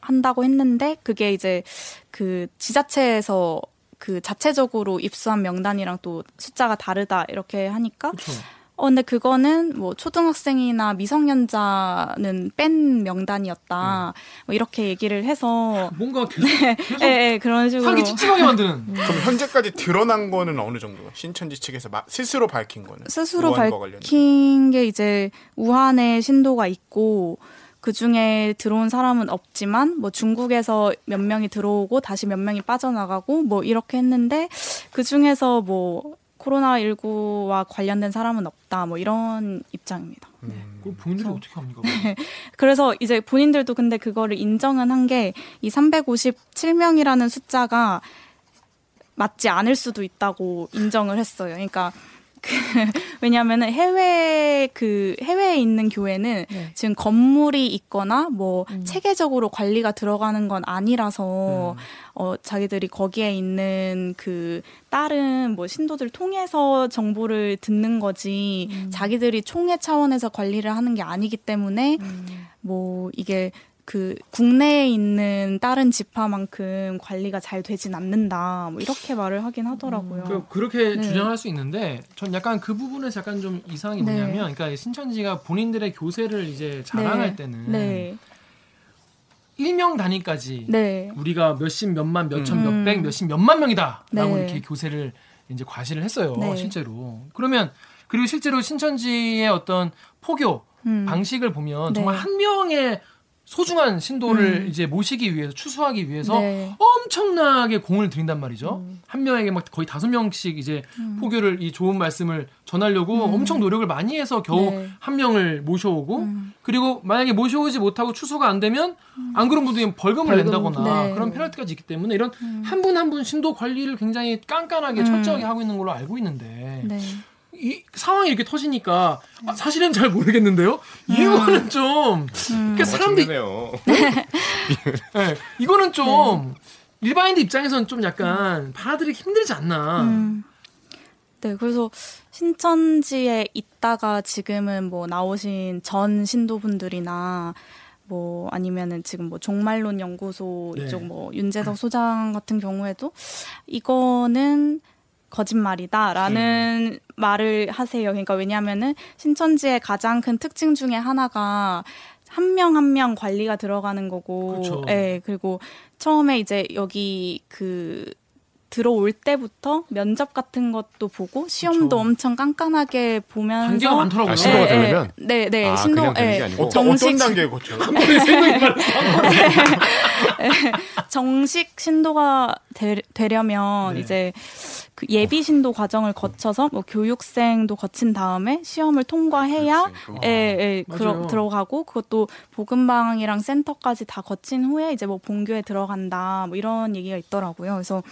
Speaker 4: 한다고 했는데 그게 이제 그 지자체에서 그 자체적으로 입수한 명단이랑 또 숫자가 다르다 이렇게 하니까
Speaker 2: 그쵸.
Speaker 4: 어 근데 그거는 뭐 초등학생이나 미성년자는 뺀 명단이었다 뭐 이렇게 얘기를 해서
Speaker 2: 뭔가 [laughs] 계속, 계속
Speaker 4: 예, 예, 그런 식으로
Speaker 2: 살기 찝찝하게 만드는.
Speaker 3: 그럼 현재까지 드러난 거는 어느 정도? 신천지 측에서 마- 스스로 밝힌 거는
Speaker 4: 스스로. 밝힌 게 이제 우한에 신도가 있고 그 중에 들어온 사람은 없지만 뭐 중국에서 몇 명이 들어오고 다시 몇 명이 빠져나가고 뭐 이렇게 했는데 그 중에서 뭐 코로나 19와 관련된 사람은 없다 뭐 이런 입장입니다.
Speaker 2: 그걸 본인들이 어떻게 합니까? [laughs]
Speaker 4: 그래서 이제 본인들도 근데 그거를 인정은 한 게 이 357명이라는 숫자가 맞지 않을 수도 있다고 인정을 했어요. 그러니까 그 왜냐하면은 해외 그 해외에 있는 교회는
Speaker 5: 네.
Speaker 4: 지금 건물이 있거나 뭐
Speaker 5: 음.
Speaker 4: 체계적으로 관리가 들어가는 건 아니라서 어 자기들이 거기에 있는 그 다른 뭐 신도들 통해서 정보를 듣는 거지
Speaker 5: 음.
Speaker 4: 자기들이 총회 차원에서 관리를 하는 게 아니기 때문에
Speaker 5: 음.
Speaker 4: 뭐 이게 그 국내에 있는 다른 지파만큼 관리가 잘 되진 않는다. 뭐 이렇게 말을 하긴 하더라고요.
Speaker 2: 그, 그렇게
Speaker 4: 네.
Speaker 2: 주장할 수 있는데 전 약간 그 부분에서 약간 좀 이상이
Speaker 4: 네.
Speaker 2: 뭐냐면 그러니까 신천지가 본인들의 교세를 이제 자랑할
Speaker 4: 네.
Speaker 2: 때는
Speaker 4: 네.
Speaker 2: 일명 단위까지
Speaker 4: 네.
Speaker 2: 우리가 몇십 몇만 몇천
Speaker 4: 음.
Speaker 2: 몇백 몇십 몇만 명이다라고
Speaker 4: 네.
Speaker 2: 이렇게 교세를 이제 과시를 했어요
Speaker 4: 네.
Speaker 2: 실제로 그러면 그리고 실제로 신천지의 어떤 포교
Speaker 4: 음.
Speaker 2: 방식을 보면
Speaker 4: 네.
Speaker 2: 정말 한 명의 소중한 신도를
Speaker 4: 음.
Speaker 2: 이제 모시기 위해서 추수하기 위해서
Speaker 4: 네.
Speaker 2: 엄청나게 공을 들인단 말이죠.
Speaker 4: 음.
Speaker 2: 한 명에게 막 거의 다섯 명씩 이제 포교를 이 좋은 말씀을 전하려고 엄청 노력을 많이 해서 겨우
Speaker 4: 음. 네.
Speaker 2: 한 명을 모셔오고
Speaker 4: 음.
Speaker 2: 그리고 만약에 모셔오지 못하고 추수가 안 되면 안 그런 분들이 벌금을
Speaker 5: 벌금.
Speaker 2: 낸다거나
Speaker 4: 네.
Speaker 2: 그런 페널티까지 있기 때문에 이런 한 분 한분 신도 관리를 굉장히 깐깐하게
Speaker 4: 음.
Speaker 2: 철저하게 하고 있는 걸로 알고 있는데
Speaker 4: 네.
Speaker 2: 이 상황이 이렇게 터지니까 아, 사실은 잘 모르겠는데요. 이거는 좀
Speaker 4: 음.
Speaker 2: 그러니까 사람들이 [laughs] 네, 이거는 좀 일반인들 입장에서는 좀 약간 받아들이기 힘들지 않나.
Speaker 4: 음. 네, 그래서 신천지에 있다가 지금은 뭐 나오신 전 신도분들이나 뭐 아니면은 지금 뭐 종말론 연구소
Speaker 2: 네.
Speaker 4: 이쪽 뭐 윤재석 소장 같은 경우에도 이거는 거짓말이다라는 말을 하세요. 그러니까 왜냐하면은 신천지의 가장 큰 특징 중에 하나가 한명한명 관리가 들어가는 거고,
Speaker 2: 그쵸.
Speaker 4: 예 그리고 처음에 이제 여기 그 들어올 때부터 면접 같은 것도 보고 시험도
Speaker 2: 그쵸.
Speaker 4: 엄청 깐깐하게 보면서
Speaker 2: 단계가 많더라고요.
Speaker 1: 아, 신도가
Speaker 4: 예, 예.
Speaker 1: 되려면?
Speaker 4: 네, 네.
Speaker 1: 아,
Speaker 4: 신도 예. 정식
Speaker 3: 어떤 단계에 거쳐요? [laughs] [laughs]
Speaker 4: 정식 신도가 되, 되려면
Speaker 2: 네.
Speaker 4: 이제 그 예비 신도 과정을 거쳐서 뭐 교육생도 거친 다음에 시험을 통과해야. 예, 예,
Speaker 2: 맞아요.
Speaker 4: 들어, 들어가고 그것도 복음방이랑 센터까지 다 거친 후에 이제 뭐 본교에 들어간다 뭐 이런 얘기가 있더라고요. 그래서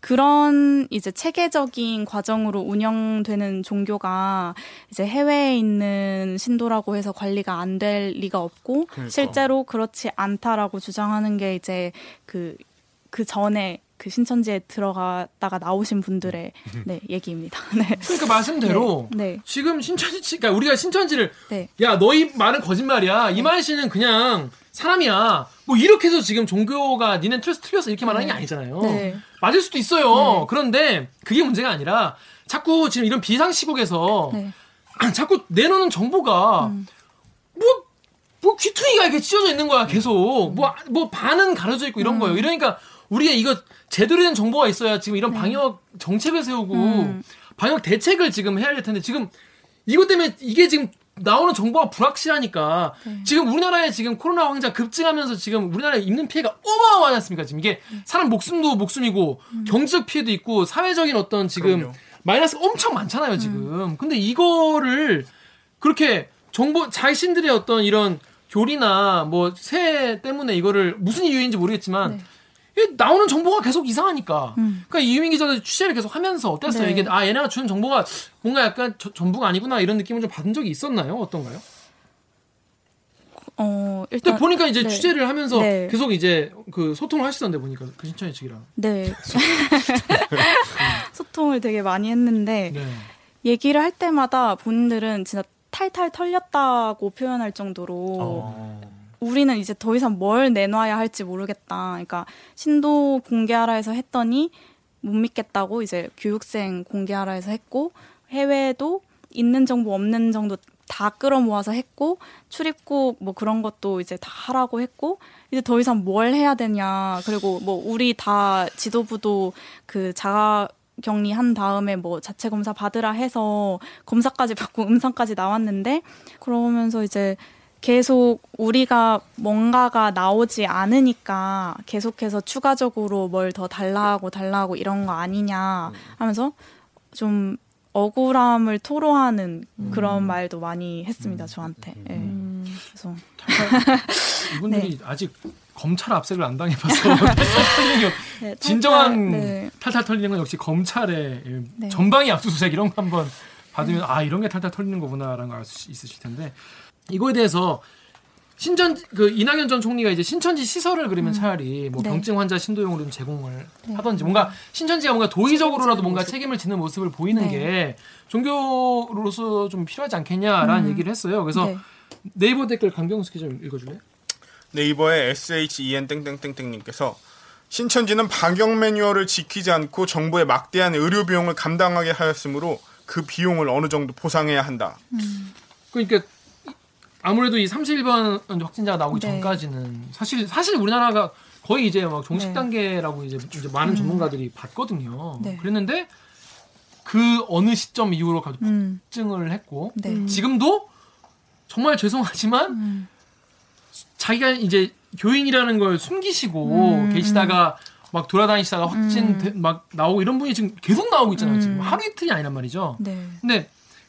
Speaker 4: 그런 이제 체계적인 과정으로 운영되는 종교가 이제 해외에 있는 신도라고 해서 관리가 안 될 리가 없고
Speaker 3: 그러니까.
Speaker 4: 실제로 그렇지 않다라고 주장하는 게 이제 그그 전에 그 신천지에 들어갔다가 나오신 분들의 네 얘기입니다. [laughs] 네.
Speaker 2: 그러니까 말씀대로
Speaker 4: 네.
Speaker 2: 지금 신천지, 그러니까 우리가 신천지를
Speaker 4: 네.
Speaker 2: 야 너희 말은 거짓말이야. 이만 씨는 그냥 사람이야. 뭐 이렇게 해서 지금 종교가 니네 틀려서 틀렸어 이렇게 말하는 게 아니잖아요.
Speaker 4: 네.
Speaker 2: 맞을 수도 있어요. 그런데 그게 문제가 아니라 자꾸 지금 이런 비상 시국에서
Speaker 4: 네. [clears throat]
Speaker 2: 자꾸 내놓는 정보가
Speaker 4: 음.
Speaker 2: 뭐, 뭐 귀퉁이가 이렇게 찢어져 있는 거야, 계속. 뭐, 뭐 반은 가려져 있고
Speaker 4: 음.
Speaker 2: 이런 거예요. 이러니까 우리가 이거 제대로 된 정보가 있어야 지금 이런 방역 정책을 세우고
Speaker 4: 네. 음.
Speaker 2: 방역 대책을 지금 해야 될 텐데 지금 이것 때문에 이게 지금 나오는 정보가 불확실하니까
Speaker 4: 네. 지금
Speaker 2: 우리나라에 지금 코로나 환자 급증하면서 지금 우리나라에 입는 피해가 어마어마하지 않습니까? 지금 이게 사람 목숨도 목숨이고 경제적 피해도 있고 사회적인 어떤 지금
Speaker 3: 그럼요.
Speaker 2: 마이너스 엄청 많잖아요, 지금. 근데 이거를 그렇게 정보 자신들의 어떤 이런 교리나 뭐세 때문에 이거를 무슨 이유인지 모르겠지만
Speaker 4: 네.
Speaker 2: 나오는 정보가 계속 이상하니까.
Speaker 4: 음.
Speaker 2: 그러니까 이유민 기자도 취재를 계속 하면서 어땠어요?
Speaker 4: 네.
Speaker 2: 이게 아 얘네가 주는 정보가 뭔가 약간 저- 전부가 아니구나 이런 느낌을 좀 받은 적이 있었나요? 어떤가요?
Speaker 4: 어
Speaker 2: 근데
Speaker 4: 일단
Speaker 2: 보니까 이제
Speaker 4: 네.
Speaker 2: 취재를 하면서
Speaker 4: 네.
Speaker 2: 계속 이제 그 소통을 하시던데 보니까 그 신천지 측이랑.
Speaker 4: 네 [laughs] 소통을 되게 많이 했는데
Speaker 2: 네.
Speaker 4: 얘기를 할 때마다 본인들은 진짜 탈탈 털렸다고 표현할 정도로
Speaker 2: 어.
Speaker 4: 우리는 이제 더 이상 뭘 내놔야 할지 모르겠다. 그러니까 신도 공개하라 해서 했더니 못 믿겠다고 이제 교육생 공개하라 해서 했고 해외도 있는 정보 없는 정도 다 끌어모아서 했고 출입국 뭐 그런 것도 이제 다 하라고 했고 이제 더 이상 뭘 해야 되냐 그리고 뭐 우리 다 지도부도 그 자가 격리 한 다음에 뭐 자체 검사 받으라 해서 검사까지 받고 [laughs] 음성까지 나왔는데 그러면서 이제 계속 우리가 뭔가가 나오지 않으니까 계속해서 추가적으로 뭘 더 달라고 달라고 이런 거 아니냐 하면서 좀 억울함을 토로하는 그런 말도 많이 했습니다 저한테. 예. 그래서 [laughs]
Speaker 2: 이분들이
Speaker 4: 네.
Speaker 2: 아직 검찰 압색을 안 당해봐서 [laughs]
Speaker 4: 네,
Speaker 2: 진정한
Speaker 4: 탈탈, 네.
Speaker 2: 탈탈 털리는 건 역시 검찰의 예,
Speaker 4: 네.
Speaker 2: 전방위 압수수색 이런 거 한번 받으면 아 이런 게 탈탈 털리는 거구나라는 걸 알 수 있으실 텐데 이거에 대해서 신전 그 이낙연 전 총리가 이제 신천지 시설을 그러면 차라리 뭐
Speaker 4: 네.
Speaker 2: 병증 환자 신도용으로 좀 제공을 하던지 뭔가 신천지가 뭔가 도의적으로라도 뭔가 책임을 지는 모습을 보이는
Speaker 4: 네.
Speaker 2: 게 종교로서 좀 필요하지 않겠냐라는 얘기를 했어요. 그래서
Speaker 4: 네.
Speaker 2: 네이버 댓글 강병수 기자 좀 읽어줄래요?
Speaker 3: 네이버의 SHEN 땡땡땡땡님께서 신천지는 방역 매뉴얼을 지키지 않고 정부의 막대한 의료 비용을 감당하게 하였으므로 그 비용을 어느 정도 보상해야 한다.
Speaker 2: 그러니까 아무래도 이 31번 확진자가 나오기
Speaker 4: 네.
Speaker 2: 전까지는 사실 사실 우리나라가 거의 이제 막 종식
Speaker 4: 네.
Speaker 2: 단계라고 이제, 이제 많은 전문가들이 봤거든요.
Speaker 4: 네.
Speaker 2: 그랬는데 그 어느 시점 이후로 가지고
Speaker 4: 음,
Speaker 2: 폭증을 했고
Speaker 4: 네.
Speaker 2: 지금도 정말 죄송하지만
Speaker 4: 음,
Speaker 2: 자기가 이제 교인이라는 걸 숨기시고
Speaker 4: 음,
Speaker 2: 계시다가 막 돌아다니시다가 확진 막 나오고 이런 분이 지금 계속 나오고 있잖아요.
Speaker 4: 음.
Speaker 2: 지금 하루 이틀이 아니란 말이죠.
Speaker 4: 네.
Speaker 2: 근데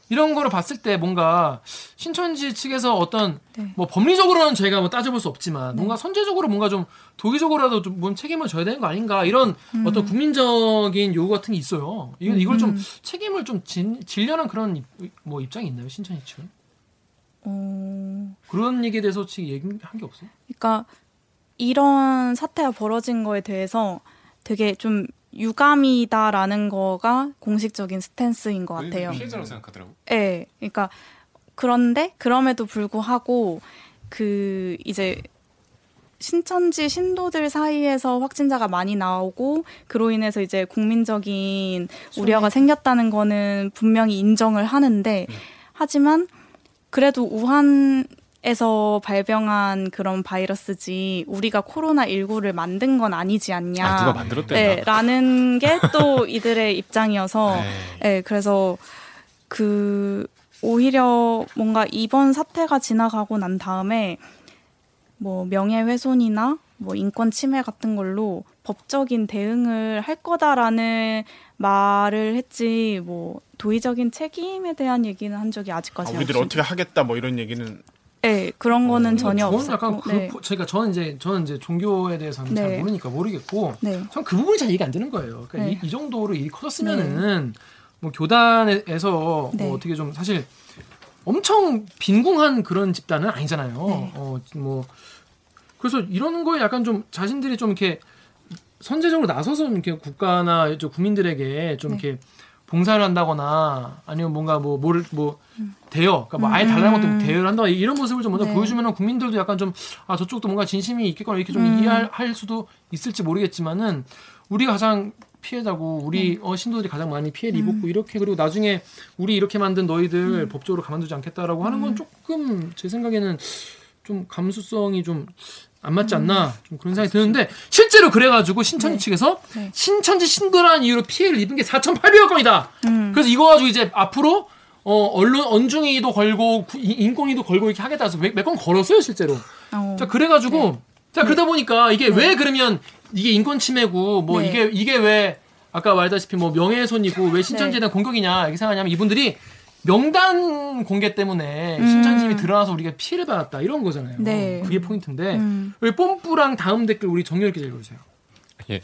Speaker 2: 이런 거를 봤을 때 뭔가 신천지 측에서 어떤
Speaker 4: 네.
Speaker 2: 뭐 법리적으로는 저희가 뭐 따져볼 수 없지만 뭔가 선제적으로 뭔가 좀 도의적으로라도 좀 뭔 책임을 져야 되는 거 아닌가 이런 어떤 국민적인 요구 같은 게 있어요. 이걸 이걸 좀
Speaker 4: 음.
Speaker 2: 책임을 좀 진, 질려는 그런 입, 뭐 입장이 있나요 신천지 측은?
Speaker 4: 어,
Speaker 2: 그런 얘기에 대해서 지금 얘기한 게 없어요.
Speaker 4: 그러니까 이런 사태가 벌어진 거에 대해서 되게 좀 유감이다라는 거가 공식적인 스탠스인 것 같아요.
Speaker 1: 피해자라고 생각하더라고.
Speaker 4: 네, 그러니까 그런데 그럼에도 불구하고 그 이제 신천지 신도들 사이에서 확진자가 많이 나오고 그로 인해서 이제 국민적인 우려가 생겼다는 거는 분명히 인정을 하는데 하지만 그래도 우한 에서 발병한 그런 바이러스지 우리가 코로나 19를 만든 건 아니지 않냐.
Speaker 1: 아, 누가 만들었대나?
Speaker 4: 네, 라는 게 또 [laughs] 이들의 입장이어서
Speaker 1: 에이.
Speaker 4: 네, 그래서 그 오히려 뭔가 이번 사태가 지나가고 난 다음에 뭐 명예훼손이나 뭐 인권 침해 같은 걸로 법적인 대응을 할 거다라는 말을 했지 뭐 도의적인 책임에 대한 얘기는 한 적이
Speaker 3: 아,
Speaker 4: 아직까지
Speaker 3: 우리들
Speaker 4: 없습니다.
Speaker 3: 어떻게 하겠다 뭐 이런 얘기는
Speaker 4: 네, 그런 거는 전혀
Speaker 2: 저는
Speaker 4: 없었고.
Speaker 2: 약간 그,
Speaker 4: 네.
Speaker 2: 제가 저는 이제 저는 이제 종교에 대해서는 잘
Speaker 4: 네.
Speaker 2: 모르니까 모르겠고
Speaker 4: 네.
Speaker 2: 전그 부분이 잘 이해가 안 되는 거예요. 그러니까
Speaker 4: 네.
Speaker 2: 이, 이 정도로 일이 커졌으면은 뭐 교단에서
Speaker 4: 네.
Speaker 2: 뭐 어떻게 좀 사실 엄청 빈궁한 그런 집단은 아니잖아요.
Speaker 4: 네.
Speaker 2: 어, 뭐 그래서 이런 거에 약간 좀 자신들이 좀 이렇게 선제적으로 나서서 이렇게 국가나 저 국민들에게 좀
Speaker 4: 네.
Speaker 2: 이렇게 봉사를 한다거나 아니면 뭔가 뭐 뭐를 뭐 대여, 그러니까 뭐 아예 달라는 것도 대여를 한다 이런 모습을 좀 먼저
Speaker 4: 네.
Speaker 2: 보여주면 국민들도 약간 좀 아 저쪽도 뭔가 진심이 있겠거나 이렇게 좀
Speaker 4: 음.
Speaker 2: 이해할 할 수도 있을지 모르겠지만은 우리가 가장 피해자고 우리
Speaker 4: 네.
Speaker 2: 어, 신도들이 가장 많이 피해를
Speaker 4: 음.
Speaker 2: 입었고 이렇게 그리고 나중에 우리 이렇게 만든 너희들 법적으로 가만두지 않겠다라고 하는
Speaker 4: 음.
Speaker 2: 건 조금 제 생각에는 좀 감수성이 좀 안 맞지 않나 좀 그런 생각이 드는데 실제로 그래가지고 신천지
Speaker 4: 음. 네.
Speaker 2: 측에서
Speaker 4: 네.
Speaker 2: 신천지 신도라는 이유로 피해를 입은 게 4,800억 건이다.
Speaker 4: 음.
Speaker 2: 그래서 이거 가지고 이제 앞으로 어, 언론 언중이도 걸고 구- 인권위도 걸고 이렇게 하겠다 해서 몇 건 걸었어요 실제로.
Speaker 4: 어.
Speaker 2: 자 그래가지고 자 그러다 보니까 이게
Speaker 4: 네.
Speaker 2: 왜 그러면 이게 인권 침해고 뭐
Speaker 4: 네.
Speaker 2: 이게 이게 왜 아까 말했다시피 뭐 명예훼손이고 왜 신천지에
Speaker 4: 네.
Speaker 2: 대한 공격이냐 이렇게 생각하냐면 이분들이 명단 공개 때문에
Speaker 4: 음.
Speaker 2: 신천지이 드러나서 우리가 피해를 받았다 이런 거잖아요.
Speaker 4: 네.
Speaker 2: 그게 포인트인데
Speaker 4: 음.
Speaker 2: 왜 뽐뿌랑 다음 댓글 우리 정렬 기자 읽어주세요.
Speaker 1: 예.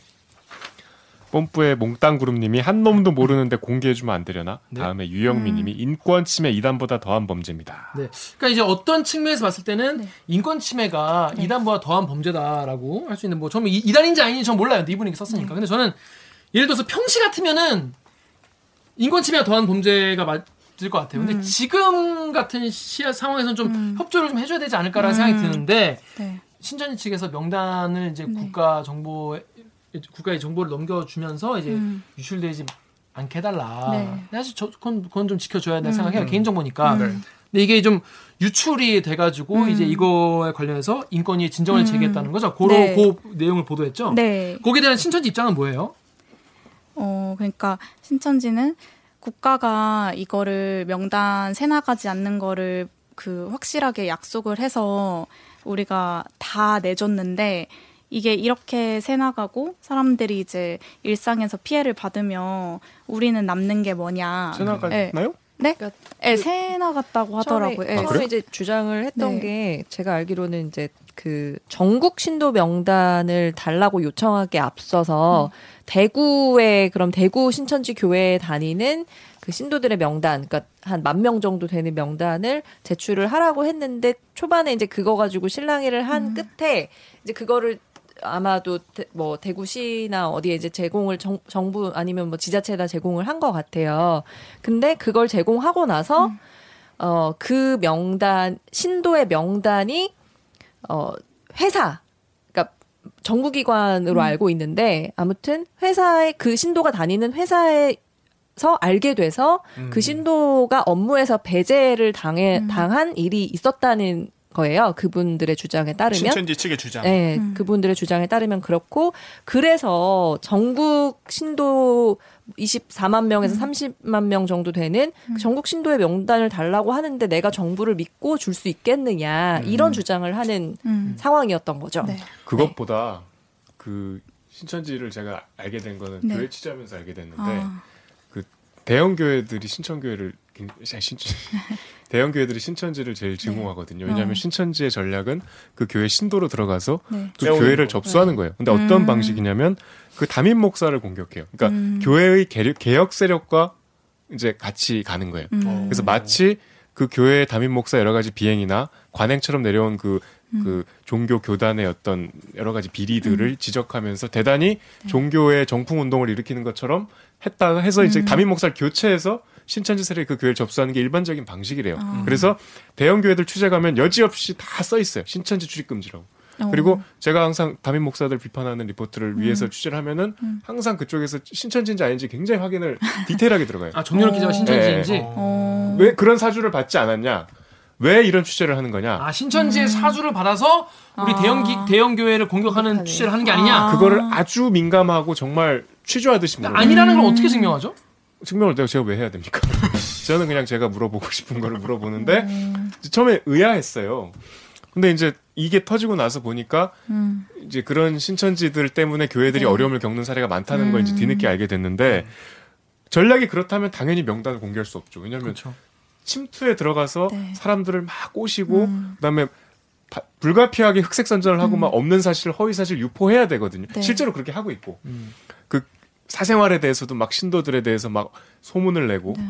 Speaker 1: 뽐뿌의 몽땅 그룹님이 한 놈도 모르는데 공개해주면 안 되려나?
Speaker 2: 네.
Speaker 1: 다음에 유영미님이 인권 침해 이단보다 더한 범죄입니다.
Speaker 2: 네. 그러니까 이제 어떤 측면에서 봤을 때는
Speaker 4: 네.
Speaker 2: 인권 침해가
Speaker 4: 네.
Speaker 2: 이단보다 더한 범죄다라고 할 수 있는 뭐 저는 이- 이단인지 아닌지 전 몰라요. 근데 이분이 썼으니까.
Speaker 4: 네.
Speaker 2: 근데 저는 예를 들어서 평시 같으면은 인권 침해가 더한 범죄가 맞 을것 같아요. 근데
Speaker 4: 음.
Speaker 2: 지금 같은 시 상황에서는 좀
Speaker 4: 음.
Speaker 2: 협조를 좀 해줘야 되지 않을까라는
Speaker 4: 음.
Speaker 2: 생각이 드는데
Speaker 4: 네.
Speaker 2: 신천지 측에서 명단을 이제
Speaker 4: 네.
Speaker 2: 국가 정보에 국가에 정보를 넘겨주면서 이제
Speaker 4: 음.
Speaker 2: 유출되지 않게 해달라.
Speaker 4: 네.
Speaker 2: 사실 저, 그건, 그건 좀 지켜줘야 된다
Speaker 4: 음.
Speaker 2: 생각해요. 개인 정보니까.
Speaker 3: 네.
Speaker 2: 근데 이게 좀 유출이 돼가지고
Speaker 4: 음.
Speaker 2: 이제 이거에 관련해서 인권위 진정을
Speaker 4: 음.
Speaker 2: 제기했다는 거죠. 고로
Speaker 4: 네.
Speaker 2: 그 내용을 보도했죠.
Speaker 4: 네.
Speaker 2: 거기에 대한 신천지 입장은 뭐예요?
Speaker 4: 어, 그러니까 신천지는 국가가 이거를 명단 새 나가지 않는 거를 그 확실하게 약속을 해서 우리가 다 내줬는데 이게 이렇게 새 나가고 사람들이 이제 일상에서 피해를 받으면 우리는 남는 게 뭐냐. 네.
Speaker 3: 세나가나요?
Speaker 4: 네?
Speaker 5: 그러니까
Speaker 4: 네, 새 나갔다고 하더라고요.
Speaker 5: 처음에,
Speaker 4: 네.
Speaker 5: 처음에 이제 주장을 했던
Speaker 4: 네.
Speaker 5: 게 제가 알기로는 이제 그 전국 신도 명단을 달라고 요청하기에 앞서서 대구에 그럼 대구 신천지 교회에 다니는 그 신도들의 명단, 그러니까 한 만 명 정도 되는 명단을 제출을 하라고 했는데 초반에 이제 그거 가지고 실랑이를 한 끝에 이제 그거를 아마도 대, 뭐 대구시나 어디에 이제 제공을 정, 정부 아니면 뭐 지자체에다 제공을 한 것 같아요. 근데 그걸 제공하고 나서 어그 명단 신도의 명단이 어 회사 그러니까 정부 기관으로 알고 있는데 아무튼 회사에 그 신도가 다니는 회사에 서 알게 돼서 그 신도가 업무에서 배제를 당해 당한 일이 있었다는 거예요. 그분들의 주장에 따르면
Speaker 3: 신천지 측의 주장.
Speaker 5: 네,
Speaker 4: 음.
Speaker 5: 그분들의 주장에 따르면 그렇고 그래서 전국 신도 24만 명에서 30만 명 정도 되는 그 전국 신도의 명단을 달라고 하는데 내가 정부를 믿고 줄 수 있겠느냐 이런 주장을 하는
Speaker 4: 음.
Speaker 5: 상황이었던 거죠.
Speaker 4: 네.
Speaker 1: 그것보다 그 신천지를 제가 알게 된 거는
Speaker 4: 네.
Speaker 1: 교회 취재하면서 알게 됐는데
Speaker 4: 아,
Speaker 1: 대형 교회들이 신천 교회를 신천 [laughs] 대형 교회들이 신천지를 제일 증오하거든요. 왜냐하면
Speaker 4: 어.
Speaker 1: 신천지의 전략은 그 교회 신도로 들어가서
Speaker 4: 네.
Speaker 1: 그 교회를
Speaker 3: 거.
Speaker 1: 접수하는 거예요. 근데 어떤
Speaker 4: 음.
Speaker 1: 방식이냐면 그 담임 목사를 공격해요. 그러니까
Speaker 4: 음.
Speaker 1: 교회의 개혁 세력과 이제 같이 가는 거예요.
Speaker 4: 음.
Speaker 1: 그래서 마치 그 교회의 담임 목사 여러 가지 비행이나 관행처럼 내려온 그,
Speaker 4: 음.
Speaker 1: 그 종교 교단의 어떤 여러 가지 비리들을
Speaker 4: 음.
Speaker 1: 지적하면서 대단히
Speaker 4: 네.
Speaker 1: 종교의 정풍 운동을 일으키는 것처럼 했다가 해서 이제
Speaker 4: 음.
Speaker 1: 담임 목사를 교체해서 신천지 세력이 그 교회를 접수하는 게 일반적인 방식이래요.
Speaker 4: 아.
Speaker 1: 그래서 대형 교회들 취재 가면 여지없이 다 써 있어요. 신천지 출입 금지라고.
Speaker 4: 어.
Speaker 1: 그리고 제가 항상 담임 목사들 비판하는 리포트를 위해서 취재를 하면은
Speaker 4: 음.
Speaker 1: 항상 그쪽에서 신천지인지 아닌지 굉장히 확인을 디테일하게 들어가요.
Speaker 2: 아 정렬 기자가 신천지인지.
Speaker 1: 네.
Speaker 4: 어.
Speaker 1: 왜 그런 사주를 받지 않았냐? 왜 이런 취재를 하는 거냐?
Speaker 2: 아 신천지의 사주를 받아서 우리
Speaker 4: 아.
Speaker 2: 대형 기, 대형 교회를 공격하는. 취재를 하는 게 아니냐?
Speaker 4: 아.
Speaker 1: 그거를 아주 민감하고 정말 취조하듯이 물어요.
Speaker 2: 아니라는 걸 어떻게 증명하죠?
Speaker 1: 증명을 내가 제가 왜 해야 됩니까? [laughs] 저는 그냥 제가 물어보고 싶은 거를 물어보는데 처음에 의아했어요. 근데 이제 이게 터지고 나서 보니까
Speaker 4: 음.
Speaker 1: 이제 그런 신천지들 때문에 교회들이
Speaker 4: 네.
Speaker 1: 어려움을 겪는 사례가 많다는 걸 이제
Speaker 4: 음.
Speaker 1: 뒤늦게 알게 됐는데 전략이 그렇다면 당연히 명단을 공개할 수 없죠. 왜냐하면
Speaker 2: 그렇죠.
Speaker 1: 침투에 들어가서
Speaker 4: 네.
Speaker 1: 사람들을 막 꼬시고
Speaker 4: 음.
Speaker 1: 그다음에 바- 불가피하게 흑색 선전을 하고
Speaker 4: 음.
Speaker 1: 막 없는 사실 허위 사실 유포해야 되거든요.
Speaker 4: 네.
Speaker 1: 실제로 그렇게 하고 있고
Speaker 2: 음.
Speaker 1: 그 사생활에 대해서도 막 신도들에 대해서 막 소문을 내고
Speaker 4: 네.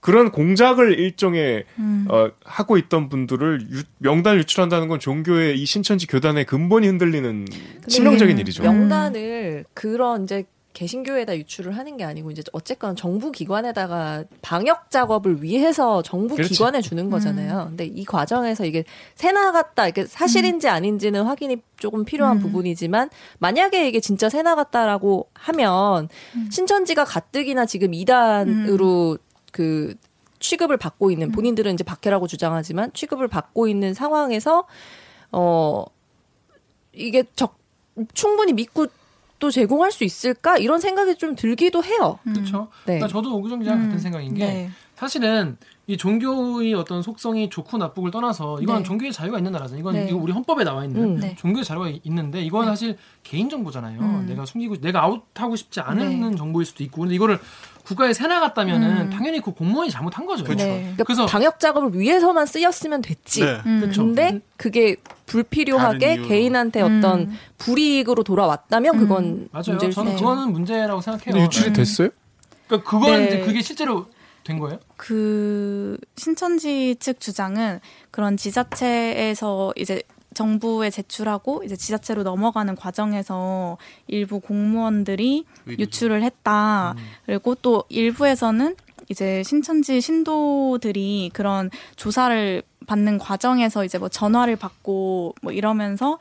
Speaker 1: 그런 공작을 일종의
Speaker 4: 음.
Speaker 1: 어, 하고 있던 분들을 유- 명단을 유출한다는 건 종교의 이 신천지 교단의 근본이 흔들리는 치명적인
Speaker 4: 음.
Speaker 1: 일이죠.
Speaker 5: 명단을 그런 이제 개신교에다 유출을 하는 게 아니고 이제 어쨌건 정부 기관에다가 방역 작업을 위해서 정부
Speaker 1: 그렇지.
Speaker 5: 기관에 주는 거잖아요. 근데 이 과정에서 이게 새 나갔다 이게 사실인지 아닌지는 확인이 조금 필요한
Speaker 4: 음.
Speaker 5: 부분이지만 만약에 이게 진짜 새 나갔다라고 하면 신천지가 가뜩이나 지금 이단으로 그 취급을 받고 있는 본인들은 이제 박해라고 주장하지만 취급을 받고 있는 상황에서 어 이게 적 충분히 믿고 또 제공할 수 있을까 이런 생각이 좀 들기도 해요.
Speaker 2: 그렇죠.
Speaker 5: 네.
Speaker 2: 그러니까 저도 오구정 기자랑 같은 생각인 게
Speaker 4: 네.
Speaker 2: 사실은 이 종교의 어떤 속성이 좋고 나쁘고를 떠나서 이건
Speaker 4: 네.
Speaker 2: 종교의 자유가 있는 나라잖아요. 이건
Speaker 4: 네.
Speaker 2: 이거 우리 헌법에 나와 있는
Speaker 5: 음.
Speaker 4: 네.
Speaker 2: 종교의 자유가 이- 있는데 이건 사실 개인 정보잖아요.
Speaker 4: 음.
Speaker 2: 내가 숨기고 내가 아웃하고 싶지 않은
Speaker 4: 네.
Speaker 2: 정보일 수도 있고 근데 이거를 국가에 새 나갔다면은
Speaker 4: 음.
Speaker 2: 당연히 그 공무원이 잘못한 거죠.
Speaker 3: 그렇죠.
Speaker 4: 네.
Speaker 5: 그러니까
Speaker 2: 그래서-
Speaker 5: 방역 작업을 위해서만 쓰였으면 됐지.
Speaker 3: 네.
Speaker 4: 음.
Speaker 2: 그렇죠.
Speaker 5: 근데 그게 불필요하게. 개인한테
Speaker 4: 음.
Speaker 5: 어떤 불이익으로 돌아왔다면
Speaker 4: 음.
Speaker 5: 그건
Speaker 2: 맞아요.
Speaker 5: 문제일 수
Speaker 2: 저는
Speaker 4: 네.
Speaker 2: 그거는 문제라고 생각해요.
Speaker 1: 유출이
Speaker 2: 네.
Speaker 1: 됐어요?
Speaker 2: 그러니까 그건
Speaker 4: 네.
Speaker 2: 이제 그게 실제로 된 거예요?
Speaker 4: 그 신천지 측 주장은 그런 지자체에서 이제 정부에 제출하고 이제 지자체로 넘어가는 과정에서 일부 공무원들이 유출을 했다. 그리고 또 일부에서는 이제 신천지 신도들이 그런 조사를 받는 과정에서 이제 뭐 전화를 받고 뭐 이러면서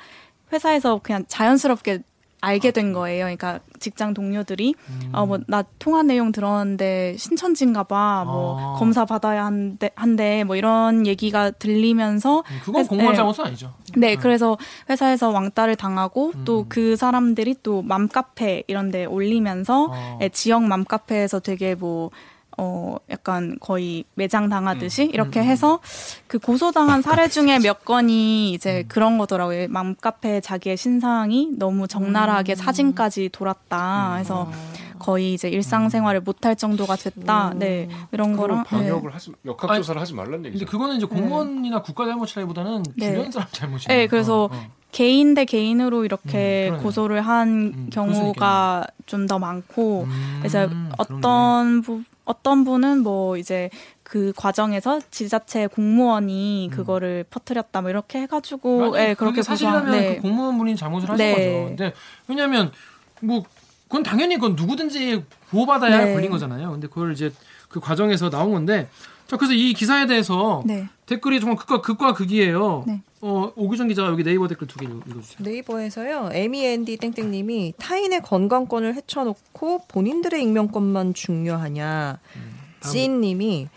Speaker 4: 회사에서 그냥 자연스럽게 알게 된 거예요. 그러니까 직장 동료들이 음. 어뭐 나 통화 내용 들었는데 신천지인가 봐. 뭐 아. 검사 받아야 한대 한데 뭐 이런 얘기가 들리면서
Speaker 2: 음, 그건 공무원 네. 잘못은 아니죠.
Speaker 4: 네, 네, 그래서 회사에서 왕따를 당하고 음. 또그 사람들이 또 맘카페 이런 데 올리면서 어. 네, 지역 맘카페에서 되게 뭐 어, 약간 거의 매장 당하듯이 음. 이렇게 음. 해서 그 고소당한 사례 중에 [laughs] 몇 건이 이제 음. 그런 거더라고요. 맘카페 자기의 신상이 너무 적나라하게 음. 사진까지 돌았다. 해서 음. 거의 이제 일상생활을 못할 정도가 됐다. 네. 이런 거랑
Speaker 1: 방역을 네. 하지 역학 조사를 하지 말란 얘기죠.
Speaker 2: 근데 그거는 이제 공무원이나 네. 국가 잘못이라기보다는 네. 주변 사람 잘못이에요.
Speaker 4: 네, 그래서 어, 어. 개인 대 개인으로 이렇게 음, 고소를 한 경우가 좀 더 많고 그래서 어떤 부 어떤 분은 뭐 이제 그 과정에서 지자체 공무원이 음. 그거를 퍼뜨렸다 뭐 이렇게 해가지고
Speaker 2: 예 네, 그렇게 사실이라면 네. 그 공무원분이 잘못을 하신 네. 거죠. 근데 왜냐하면 뭐 그건 당연히 그건 누구든지 보호받아야 네. 걸린 거잖아요. 근데 그걸 이제 그 과정에서 나온 건데 자 그래서 이 기사에 대해서 네. 댓글이 정말 극과 극과 극이에요. 네. 어, 오규정 기자가 여기 네이버 댓글 두 개 읽어주세요.
Speaker 5: 네이버에서요. MEND 땡땡님이 타인의 건강권을 헤쳐놓고 본인들의 익명권만 중요하냐. 음, 지인님이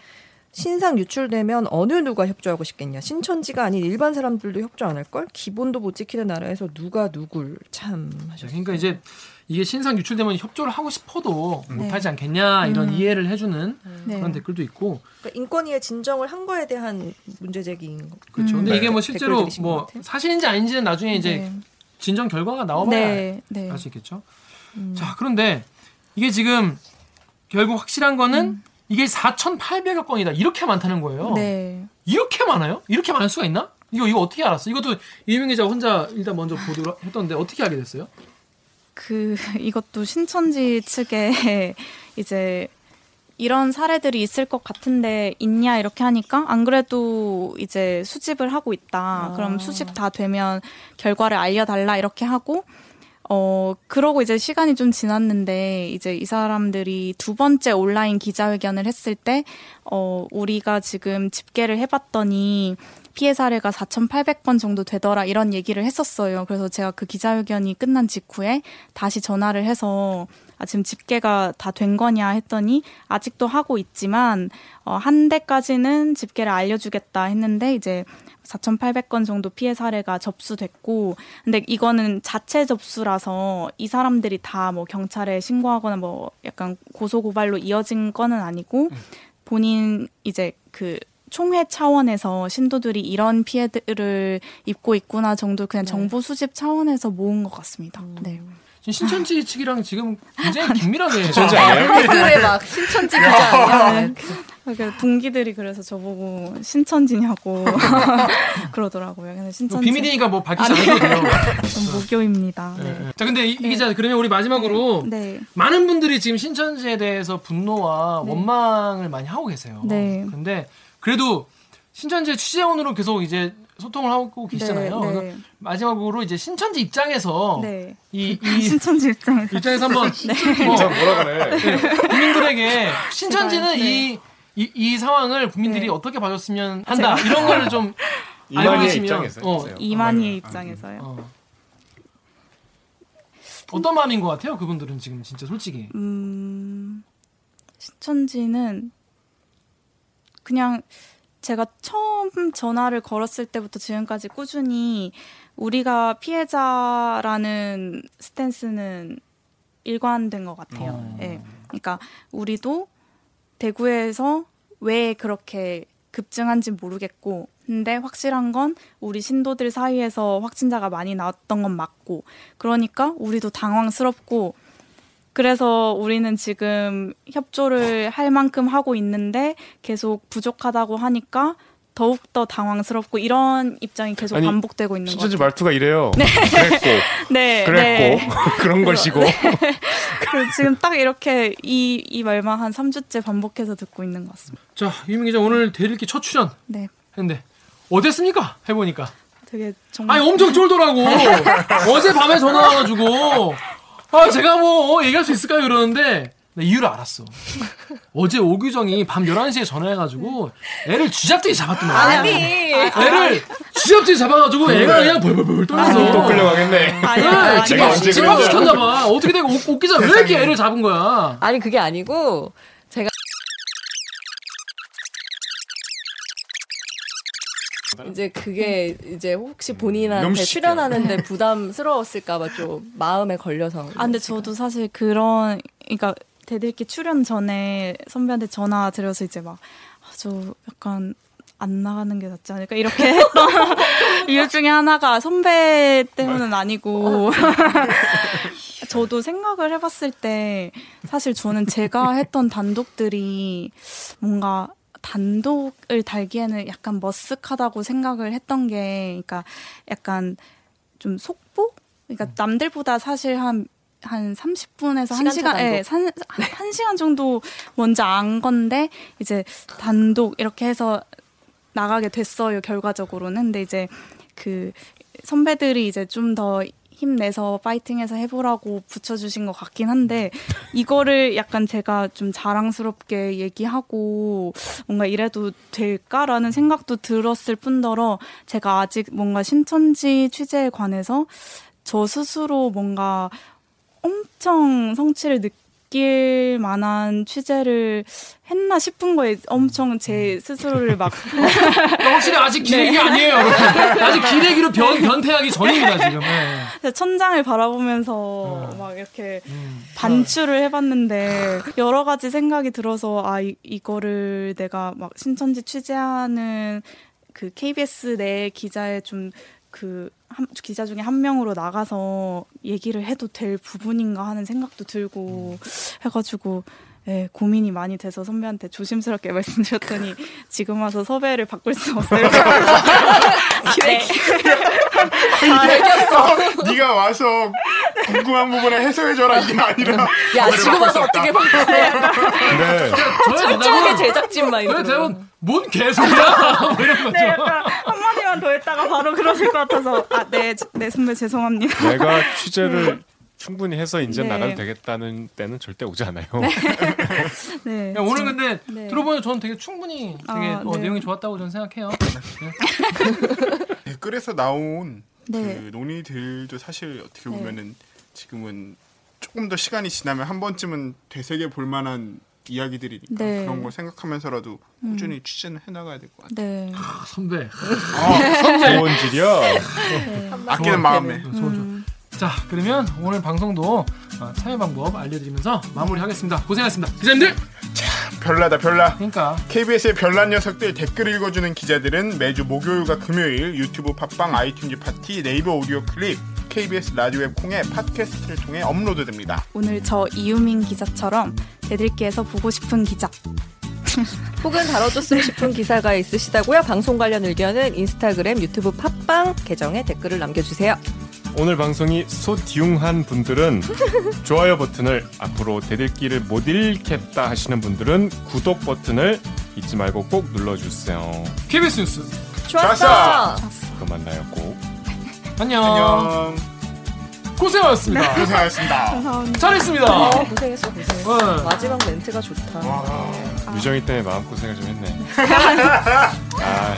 Speaker 5: 신상 유출되면 어느 누가 협조하고 싶겠냐. 신천지가 아닌 일반 사람들도 협조 안 할 걸? 기본도 못 지키는 나라에서 누가 누굴 참 하셨어요.
Speaker 2: 그러니까 이제 이게 신상 유출되면 협조를 하고 싶어도 네. 못하지 않겠냐 이런 음. 이해를 해주는 네. 그런 댓글도 있고
Speaker 5: 그러니까 인권위에 진정을 한 거에 대한 문제 제기인 거.
Speaker 2: 그렇죠. 음. 근데 이게 뭐 실제로 뭐 사실인지 아닌지는 나중에 이제 네. 진정 결과가 나와봐야 네. 네. 알수 있겠죠. 음. 자 그런데 이게 지금 결국 확실한 거는 음. 이게 4,800여 건이다 이렇게 많다는 거예요. 네. 이렇게 많아요? 이렇게 많을 수가 있나? 이거 이거 어떻게 알았어? 이것도 이명 기자 혼자 일단 먼저 보도를 했던데 어떻게 알게 됐어요?
Speaker 4: 그 [laughs] 이것도 신천지 측에 [laughs] 이제 이런 사례들이 있을 것 같은데 있냐 이렇게 하니까 안 그래도 이제 수집을 하고 있다. 아. 그럼 수집 다 되면 결과를 알려달라 이렇게 하고 어 그러고 이제 시간이 좀 지났는데 이제 이 사람들이 두 번째 온라인 기자회견을 했을 때 어 우리가 지금 집계를 해봤더니 피해 사례가 4,800건 정도 되더라 이런 얘기를 했었어요. 그래서 제가 그 기자회견이 끝난 직후에 다시 전화를 해서 아, 지금 집계가 다 된 거냐 했더니 아직도 하고 있지만 어, 한 대까지는 집계를 알려주겠다 했는데 이제 4,800건 정도 피해 사례가 접수됐고, 근데 이거는 자체 접수라서 이 사람들이 다 뭐 경찰에 신고하거나 뭐 약간 고소고발로 이어진 건은 아니고, 본인 이제 그 총회 차원에서 신도들이 이런 피해들을 입고 있구나 정도 그냥 네. 정보 수집 차원에서 모은 것 같습니다. 음. 네.
Speaker 2: 신천지 [laughs] 측이랑 지금 굉장히 긴밀하게
Speaker 1: 신천지 아니에요?
Speaker 5: 댓글에 막 신천지 기자 아니야?
Speaker 4: 그 동기들이 그래서 저보고 신천지냐고 [laughs] 그러더라고요. 근데 신천지
Speaker 2: 비밀이니까 뭐 밝히지 않아도 돼요. [laughs]
Speaker 4: 전 무교입니다. 네.
Speaker 2: 네. 자, 근데 이, 네. 기자 그러면 우리 마지막으로 네. 많은 분들이 지금 신천지에 대해서 분노와 네. 원망을 많이 하고 계세요. 네. 근데 그래도 신천지 취재원으로 계속 이제 소통을 하고 계시잖아요. 네, 네. 마지막으로 이제 신천지 입장에서 네. 이, [laughs] 이
Speaker 4: 신천지 입장에서
Speaker 2: 입장에서 한번 [laughs] 네.
Speaker 1: 어, 몰아가네. 네,
Speaker 2: 국민들에게 신천지는 이, 이, 이 상황을 국민들이 어떻게 봐줬으면 한다 이런 거를 좀 [laughs]
Speaker 1: 이만희의 입장에서
Speaker 4: 어, 이만희의 입장에서요. 어.
Speaker 2: 어떤 마음인 것 같아요? 그분들은 지금 진짜 솔직히.
Speaker 4: 음, 신천지는 그냥 제가 처음 전화를 걸었을 때부터 지금까지 꾸준히 우리가 피해자라는 스탠스는 일관된 것 같아요. 어. 예. 네. 그러니까 우리도 대구에서 왜 그렇게 급증한지 모르겠고, 근데 확실한 건 우리 신도들 사이에서 확진자가 많이 나왔던 건 맞고, 그러니까 우리도 당황스럽고, 그래서 우리는 지금 협조를 할 만큼 하고 있는데 계속 부족하다고 하니까 더욱 더 당황스럽고 이런 입장이 계속 아니, 반복되고 있는 거죠.
Speaker 1: 말투가 이래요. 네. 그랬고. [laughs] 네. 그랬고. 네. [laughs] 그런 것이고. 네.
Speaker 4: 지금 딱 이렇게 이, 이 말만 한 3주째 반복해서 듣고 있는 것 같습니다.
Speaker 2: 자, 유민 기자 오늘 대리기 첫 출연. 네. 했는데 어땠습니까? 해보니까.
Speaker 4: 되게 정말.
Speaker 2: 아니, 엄청 쫄더라고. [laughs] 어제 밤에 전화 와가지고 아, 제가 뭐, 어, 얘기할 수 있을까요? 그러는데, 나 이유를 알았어. 어제 오규정이 밤 11시에 전화해가지고 애를 쥐잡듯이 잡았더만.
Speaker 5: 아니.
Speaker 2: 애를 쥐잡듯이 잡아가지고 애가 그냥 벌벌벌 떨면서.
Speaker 1: 또 끌려가겠네.
Speaker 2: 네, 집밥,
Speaker 1: 언제
Speaker 2: 집밥
Speaker 1: 그랬어요?
Speaker 2: 시켰나봐. 어떻게 된, 옷, 옷기자 왜 이렇게 애를 잡은 거야?
Speaker 5: 아니 그게 아니고 제가 이제 그게 이제 혹시 본인한테
Speaker 3: 너무 쉽게.
Speaker 5: 출연하는데 부담스러웠을까봐 좀 마음에 걸려서.
Speaker 4: 아, 근데 저도 사실 그런, 그러니까 대들기 출연 전에 선배한테 전화 드려서 이제 막, 아, 저 약간 안 나가는 게 낫지 않을까? 이렇게 했던 [laughs] 이유 중에 하나가 선배 때문은 아니고. [laughs] 저도 생각을 해봤을 때 사실 저는 제가 했던 단독들이 뭔가 단독을 달기에는 약간 머쓱하다고 생각을 했던 게, 그러니까 약간 좀 속보? 그러니까 남들보다 사실 한, 한 30분에서
Speaker 5: 시간차
Speaker 4: 1시간, 예, 한, 한 시간 정도 먼저 안 건데, 이제 단독 이렇게 해서 나가게 됐어요, 결과적으로는. 근데 이제 그 선배들이 이제 좀 더 힘내서 파이팅해서 해보라고 붙여주신 것 같긴 한데, 이거를 약간 제가 좀 자랑스럽게 얘기하고 뭔가 이래도 될까라는 생각도 들었을 뿐더러 제가 아직 뭔가 신천지 취재에 관해서 저 스스로 뭔가 엄청 성취를 느 낄 만한 취재를 했나 싶은 거에 엄청 제 스스로를 막 [laughs]
Speaker 2: 확실히 아직 기레기 아니에요. [laughs] 아직 기레기로 변, 변태하기 전입니다, 지금. 예.
Speaker 4: 천장을 바라보면서 막 이렇게 반추를 해봤는데 여러 가지 생각이 들어서 아 이, 이거를 내가 막 신천지 취재하는 그 KBS 내 기자의 좀그 기자 중에 한 명으로 나가서 얘기를 해도 될 부분인가 하는 생각도 들고 해가지고 예, 고민이 많이 돼서 선배한테 조심스럽게 [laughs] 말씀드렸더니 지금 와서 섭외를 바꿀 수 없어요. [laughs] 네.
Speaker 3: 네가 와서 궁금한 부분을 해소해줘라 이게 아니라
Speaker 5: 야 지금 와서 어떻게 봐?
Speaker 1: 근데
Speaker 2: 저야
Speaker 5: 철저하게
Speaker 2: 된다고.
Speaker 5: 제작진
Speaker 2: 저야
Speaker 5: 마인드.
Speaker 2: 대본 뭔 개소리야? [laughs] 뭐 이런 거죠.
Speaker 4: 네, 약간 한마디만 더 했다가 바로 그러실 것 같아서 아, 네, 네 선배 죄송합니다.
Speaker 1: 내가 취재를 충분히 해서 이제
Speaker 4: 네.
Speaker 1: 나가도 되겠다는 때는 절대 오지 않아요. [laughs]
Speaker 4: 네.
Speaker 2: 야, 오늘 근데
Speaker 4: 네.
Speaker 2: 들어보면 저는 되게 충분히 되게
Speaker 4: 아,
Speaker 2: 어,
Speaker 4: 네.
Speaker 2: 내용이 좋았다고 저는 생각해요.
Speaker 3: 댓글에서 나온
Speaker 4: 네.
Speaker 3: 그 논의들도 사실 어떻게 보면은 지금은 조금 더 시간이 지나면 한 번쯤은 되새겨 볼 만한 이야기들이니까
Speaker 4: 네. 음.
Speaker 3: 그런 걸 생각하면서라도 꾸준히 취재는 해나가야 될 것 같아요.
Speaker 4: 네.
Speaker 2: 아, 선배.
Speaker 1: 좋은 질이야.
Speaker 3: 아끼는 마음에.
Speaker 2: 어, 좋아, 좋아. 자, 그러면 오늘 방송도 어, 참여 방법 알려드리면서 마무리하겠습니다. 고생하셨습니다. 기자님들!
Speaker 3: 별나다 별나.
Speaker 2: 그러니까
Speaker 3: KBS의 별난 녀석들 댓글 읽어주는 기자들은 매주 목요일과 금요일 유튜브 팟빵 아이튠즈 팟티 네이버 오디오 클립 KBS 라디오 앱 콩의 팟캐스트를 통해 업로드됩니다.
Speaker 4: 오늘 저 이유민 기자처럼 대들기에서 보고 싶은 기자. [laughs]
Speaker 5: 혹은 다뤄줬으면 싶은 기사가 있으시다고요? 방송 관련 의견은 인스타그램, 유튜브 팟빵 계정에 댓글을 남겨주세요.
Speaker 1: 오늘 방송이 소디웅한 분들은 [laughs] 좋아요 버튼을 앞으로 대들기를 못 읽겠다 하시는 분들은 구독 버튼을 잊지 말고 꼭 눌러주세요.
Speaker 2: KBS 뉴스
Speaker 5: 좋았어.
Speaker 1: 그럼 만나요 꼭.
Speaker 2: 안녕.
Speaker 3: 안녕.
Speaker 2: 고생하셨습니다.
Speaker 3: 고생하셨습니다. [laughs]
Speaker 2: 잘했습니다.
Speaker 5: 어, 고생했어, 고생했어.
Speaker 2: 네.
Speaker 5: 마지막 멘트가 좋다.
Speaker 1: 유정이 때문에 마음 고생을 좀 했네. [laughs] 아,